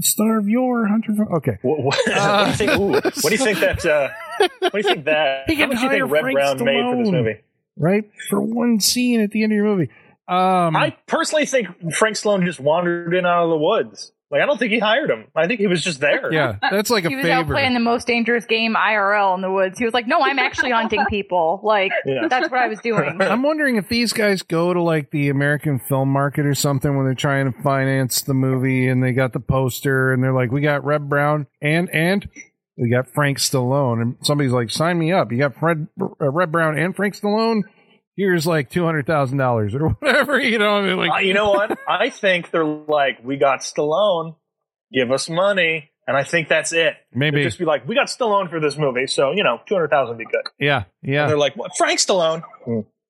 star of Yor Hunter. Okay. What, what, what do you think? Ooh, what do you think that? Uh, what do you think that? He How much do you think Red Frank Brown made for this movie? Right? For one scene at the end of your movie. Um, I personally think Frank Stallone just wandered in out of the woods. Like I don't think he hired him. I think he was just there. yeah, that's like a He was out playing the most dangerous game IRL in the woods. He was like, "No, I'm actually hunting people. Like Yeah. that's what I was doing." I'm wondering if these guys go to like the American film market or something when they're trying to finance the movie and they got the poster and they're like, we got Reb Brown and, and We got Frank Stallone, and somebody's like, "Sign me up." You got Fred, uh, Red Brown, and Frank Stallone. Here's like two hundred thousand dollars or whatever. You know, I mean, like Uh, you know what? I think they're like, we got Stallone, give us money, and I think that's it. maybe, They'd just be like, we got Stallone for this movie, so you know, two hundred thousand would be good. yeah, And yeah, they're like, what? Frank Stallone?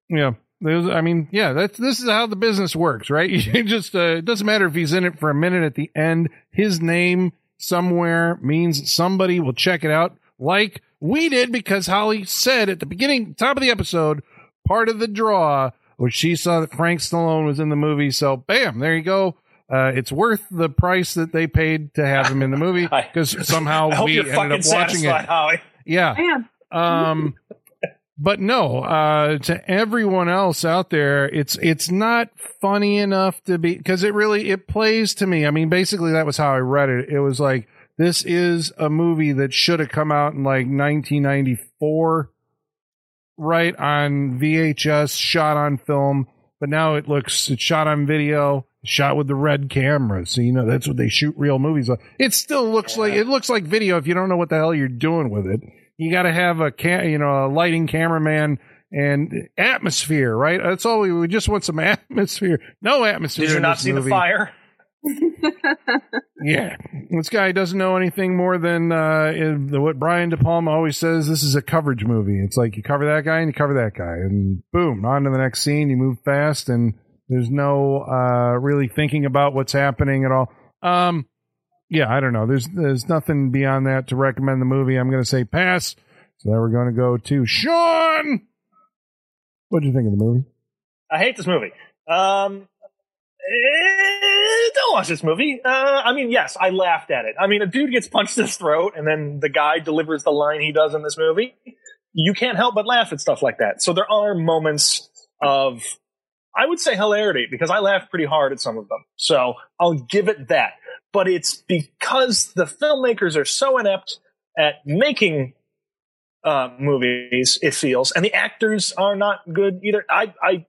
yeah. There's, I mean, yeah. That's this is how the business works, right? You just uh, it doesn't matter if he's in it for a minute at the end. His name somewhere means somebody will check it out, like we did because Holly said at the beginning, top of the episode, part of the draw was she saw that Frank Stallone was in the movie. So, bam, there you go. Uh, it's worth the price that they paid to have him in the movie because somehow I we you're ended up watching it. Holly. Yeah. Um, but no, uh, to everyone else out there, it's, it's not funny enough to be, cause it really, it plays to me. I mean, basically that was how I read it. It was like, this is a movie that should have come out in like 1994, right on VHS, shot on film, but now it looks, it's shot on video, shot with the red camera. So, you know, that's what they shoot real movies on. It still looks like, it looks like video if you don't know what the hell you're doing with it you got to have a ca- you know a lighting cameraman and atmosphere, right? That's all we, we just want some atmosphere. No atmosphere. Did you not see movie. the fire? Yeah, this guy doesn't know anything more than uh, what Brian De Palma always says. This is a coverage movie. It's like you cover that guy and you cover that guy, and boom, on to the next scene. You move fast, and there's no uh, really thinking about what's happening at all. Um, yeah, I don't know. There's there's nothing beyond that to recommend the movie. I'm going to say pass. So now we're going to go to Sean. What do you think of the movie? I hate this movie. Um, eh, don't watch this movie. Uh, I mean, yes, I laughed at it. I mean, a dude gets punched in his throat, and then the guy delivers the line he does in this movie. You can't help but laugh at stuff like that. So there are moments of, I would say, hilarity because I laughed pretty hard at some of them. So I'll give it that. But it's because the filmmakers are so inept at making uh, movies. It feels, and the actors are not good either. I, I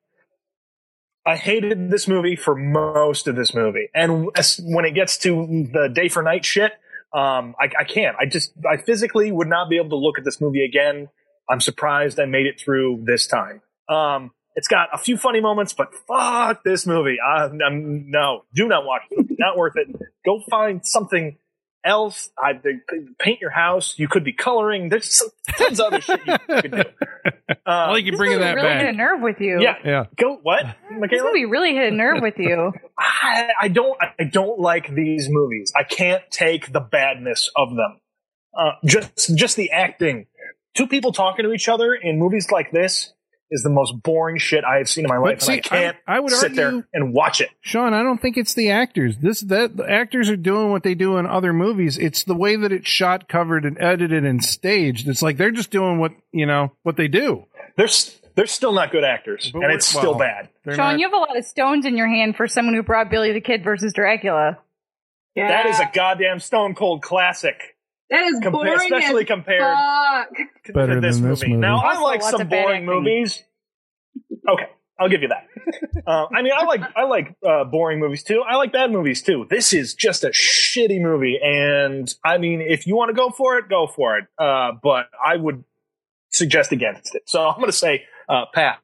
I hated this movie for most of this movie, and when it gets to the day for night shit, um, I, I can't. I just, I physically would not be able to look at this movie again. I'm surprised I made it through this time. Um, it's got a few funny moments, but fuck this movie. I, I'm, no, do not watch it. Not worth it. Go find something else. I they, paint your house. You could be coloring. There's some, tons of other shit you could do. I Uh, like you This bringing that really hit a nerve with you. yeah, Yeah. go what, Michaela? This Michaela? movie really hit a nerve with you. I, I don't I don't like these movies. I can't take the badness of them. Uh, just just the acting. Two people talking to each other in movies like this is the most boring shit I have seen in my life, see, and I can't I- I would sit there and watch it. Sean, I don't think it's the actors. This that the actors are doing what they do in other movies. It's the way that it's shot, covered, and edited and staged. It's like they're just doing what you know what they do. They're they're still not good actors, But and what- it's still bad. Sean, not- you have a lot of stones in your hand for someone who brought Billy the Kid versus Dracula. yeah. That is a goddamn stone cold classic, that is compa- boring especially as compared fuck. Better to this than this movie. movie. Now I Also like lots some of bad boring acting. movies. Okay, I'll give you that. Uh, I mean, I like I like uh, boring movies too. I like bad movies too. This is just a shitty movie, and I mean, if you want to go for it, go for it. Uh, but I would suggest against it. So I'm going to say uh, pass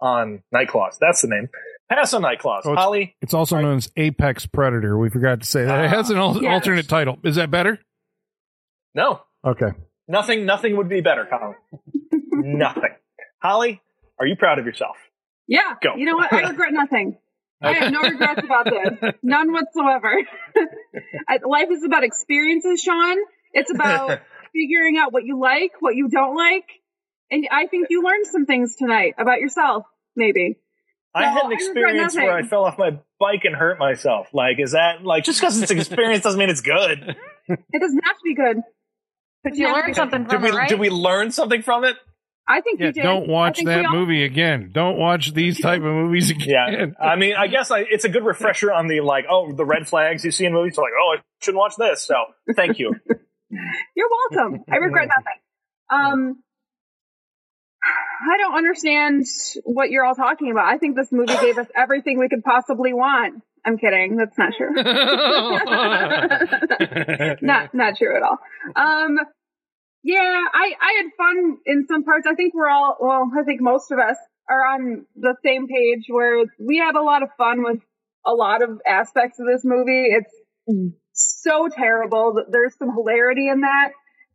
on Night Claws. That's the name. Pass on Night Claws. Oh, it's- Holly, It's also known as Apex Predator. We forgot to say that. It has an al- yes. alternate title. Is that better? No, Okay. nothing, nothing would be better, Colin. nothing. Holly, are you proud of yourself? Yeah. Go. You know what? I regret nothing. I have no regrets about this. None whatsoever. Life is about experiences, Sean. It's about figuring out what you like, what you don't like. And I think you learned some things tonight about yourself, maybe. I had an I experience where I fell off my bike and hurt myself. Like, is that like just because it's an experience doesn't mean it's good? It doesn't have to be good. But you Yeah. learned something Did from we it, right? did we learn something from it? I think Yeah, you did. don't watch that all- movie again. Don't watch these type of movies again. Yeah, I mean, I guess I, it's a good refresher on the like, oh, the red flags you see in movies. So like, oh, I shouldn't watch this. So thank you. You're welcome. I regret nothing. Um, I don't understand what you're all talking about. I think this movie gave us everything we could possibly want. I'm kidding. That's not true. not not true at all. Um, Yeah, I, I had fun in some parts. I think we're all, well, I think most of us are on the same page where we had a lot of fun with a lot of aspects of this movie. It's so terrible that there's some hilarity in that.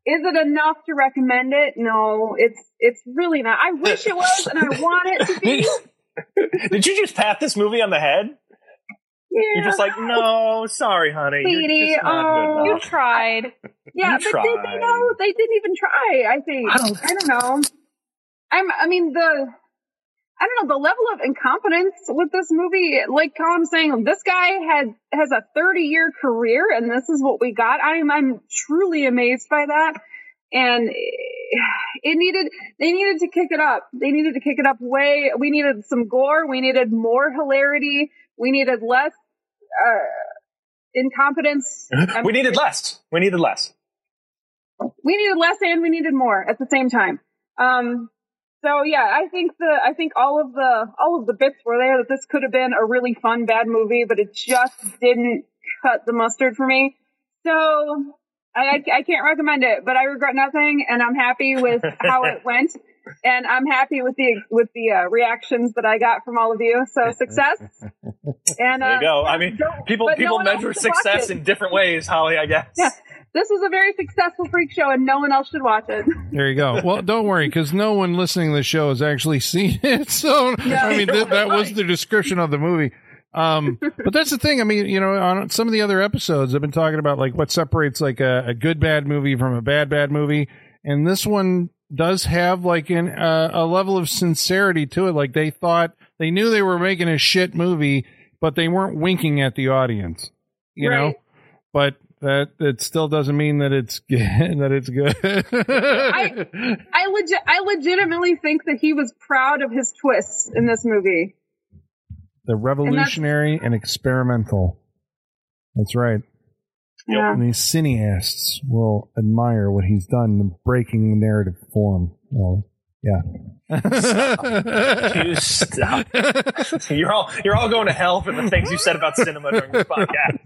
Is it enough to recommend it? No, it's, it's really not. I wish it was and I want it to be. Did you just pat this movie on the head? Yeah. You're just like, no, sorry, honey. Sweetie, oh. You tried. Yeah, You but they, tried. they know they didn't even try. I think I I don't- don't, know. I'm. I mean the. I don't know the level of incompetence with this movie. Like Colin's saying, this guy had has a 30 year career, and this is what we got. I'm I'm truly amazed by that. And it needed they needed to kick it up. They needed to kick it up way. We needed some gore. We needed more hilarity. We needed less uh, incompetence. We needed less. We needed less. we needed less and we needed more at the same time. Um, so yeah, I think the I think all of the all of the bits were there that this could have been a really fun bad movie, but it just didn't cut the mustard for me. So I I, I can't recommend it, but I regret nothing, and I'm happy with how it went, and I'm happy with the with the uh, reactions that I got from all of you. So success. And There uh, you go. I mean, don't- people no people measure success in different ways, Holly. I guess. Yeah. This was a very successful freak show, and no one else should watch it. There you go. Well, don't worry, because no one listening to the show has actually seen it. So, I mean, th- that was the description of the movie. Um, but that's the thing. I mean, you know, on some of the other episodes, I've been talking about like what separates like a, a good bad movie from a bad bad movie, and this one does have like an uh, a level of sincerity to it. Like they thought they knew they were making a shit movie, but they weren't winking at the audience. You know, but that it still doesn't mean that it's good, that it's good. I- I legit, I legitimately think that he was proud of his twists in this movie. the revolutionary and, experimental. That's right. Yeah. And these cineasts will admire what he's done in breaking the narrative form. Well, yeah. You stop. You're all you're all going to hell for the things you said about cinema during the podcast.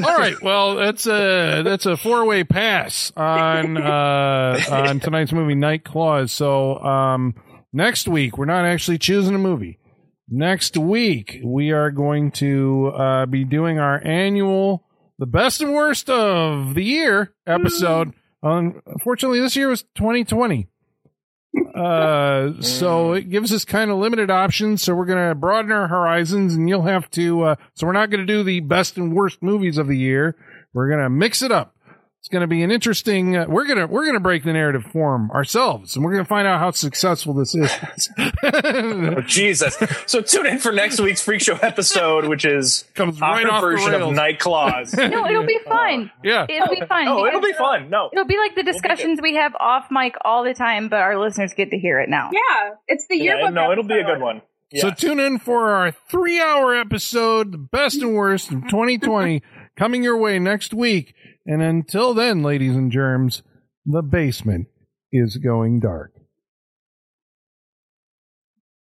All right. Well, that's a that's a four way pass on uh, on tonight's movie Night Claws. So um, next week we're not actually choosing a movie. Next week we are going to uh, be doing our annual the best and worst of the year episode. Unfortunately, this year was 2020. Uh, so it gives us kind of limited options. So we're going to broaden our horizons and you'll have to, uh, so we're not going to do the best and worst movies of the year. We're going to mix it up. It's going to be an interesting, uh, we're going to, we're going to break the narrative form ourselves and we're going to find out how successful this is. Oh, Jesus. So tune in for next week's Freak Show episode, which is Comes our right off version rails. of Night Claws. No, it'll be fun. yeah. It'll be fun. Oh, it'll be fun. No. It'll be like the discussions we have off mic all the time, but our listeners get to hear it now. Yeah, it's the Yeah, yearbook. no, it'll be a good one. So tune in for our three hour episode, the best and worst of 2020, coming your way next week. And until then, ladies and germs, the basement is going dark.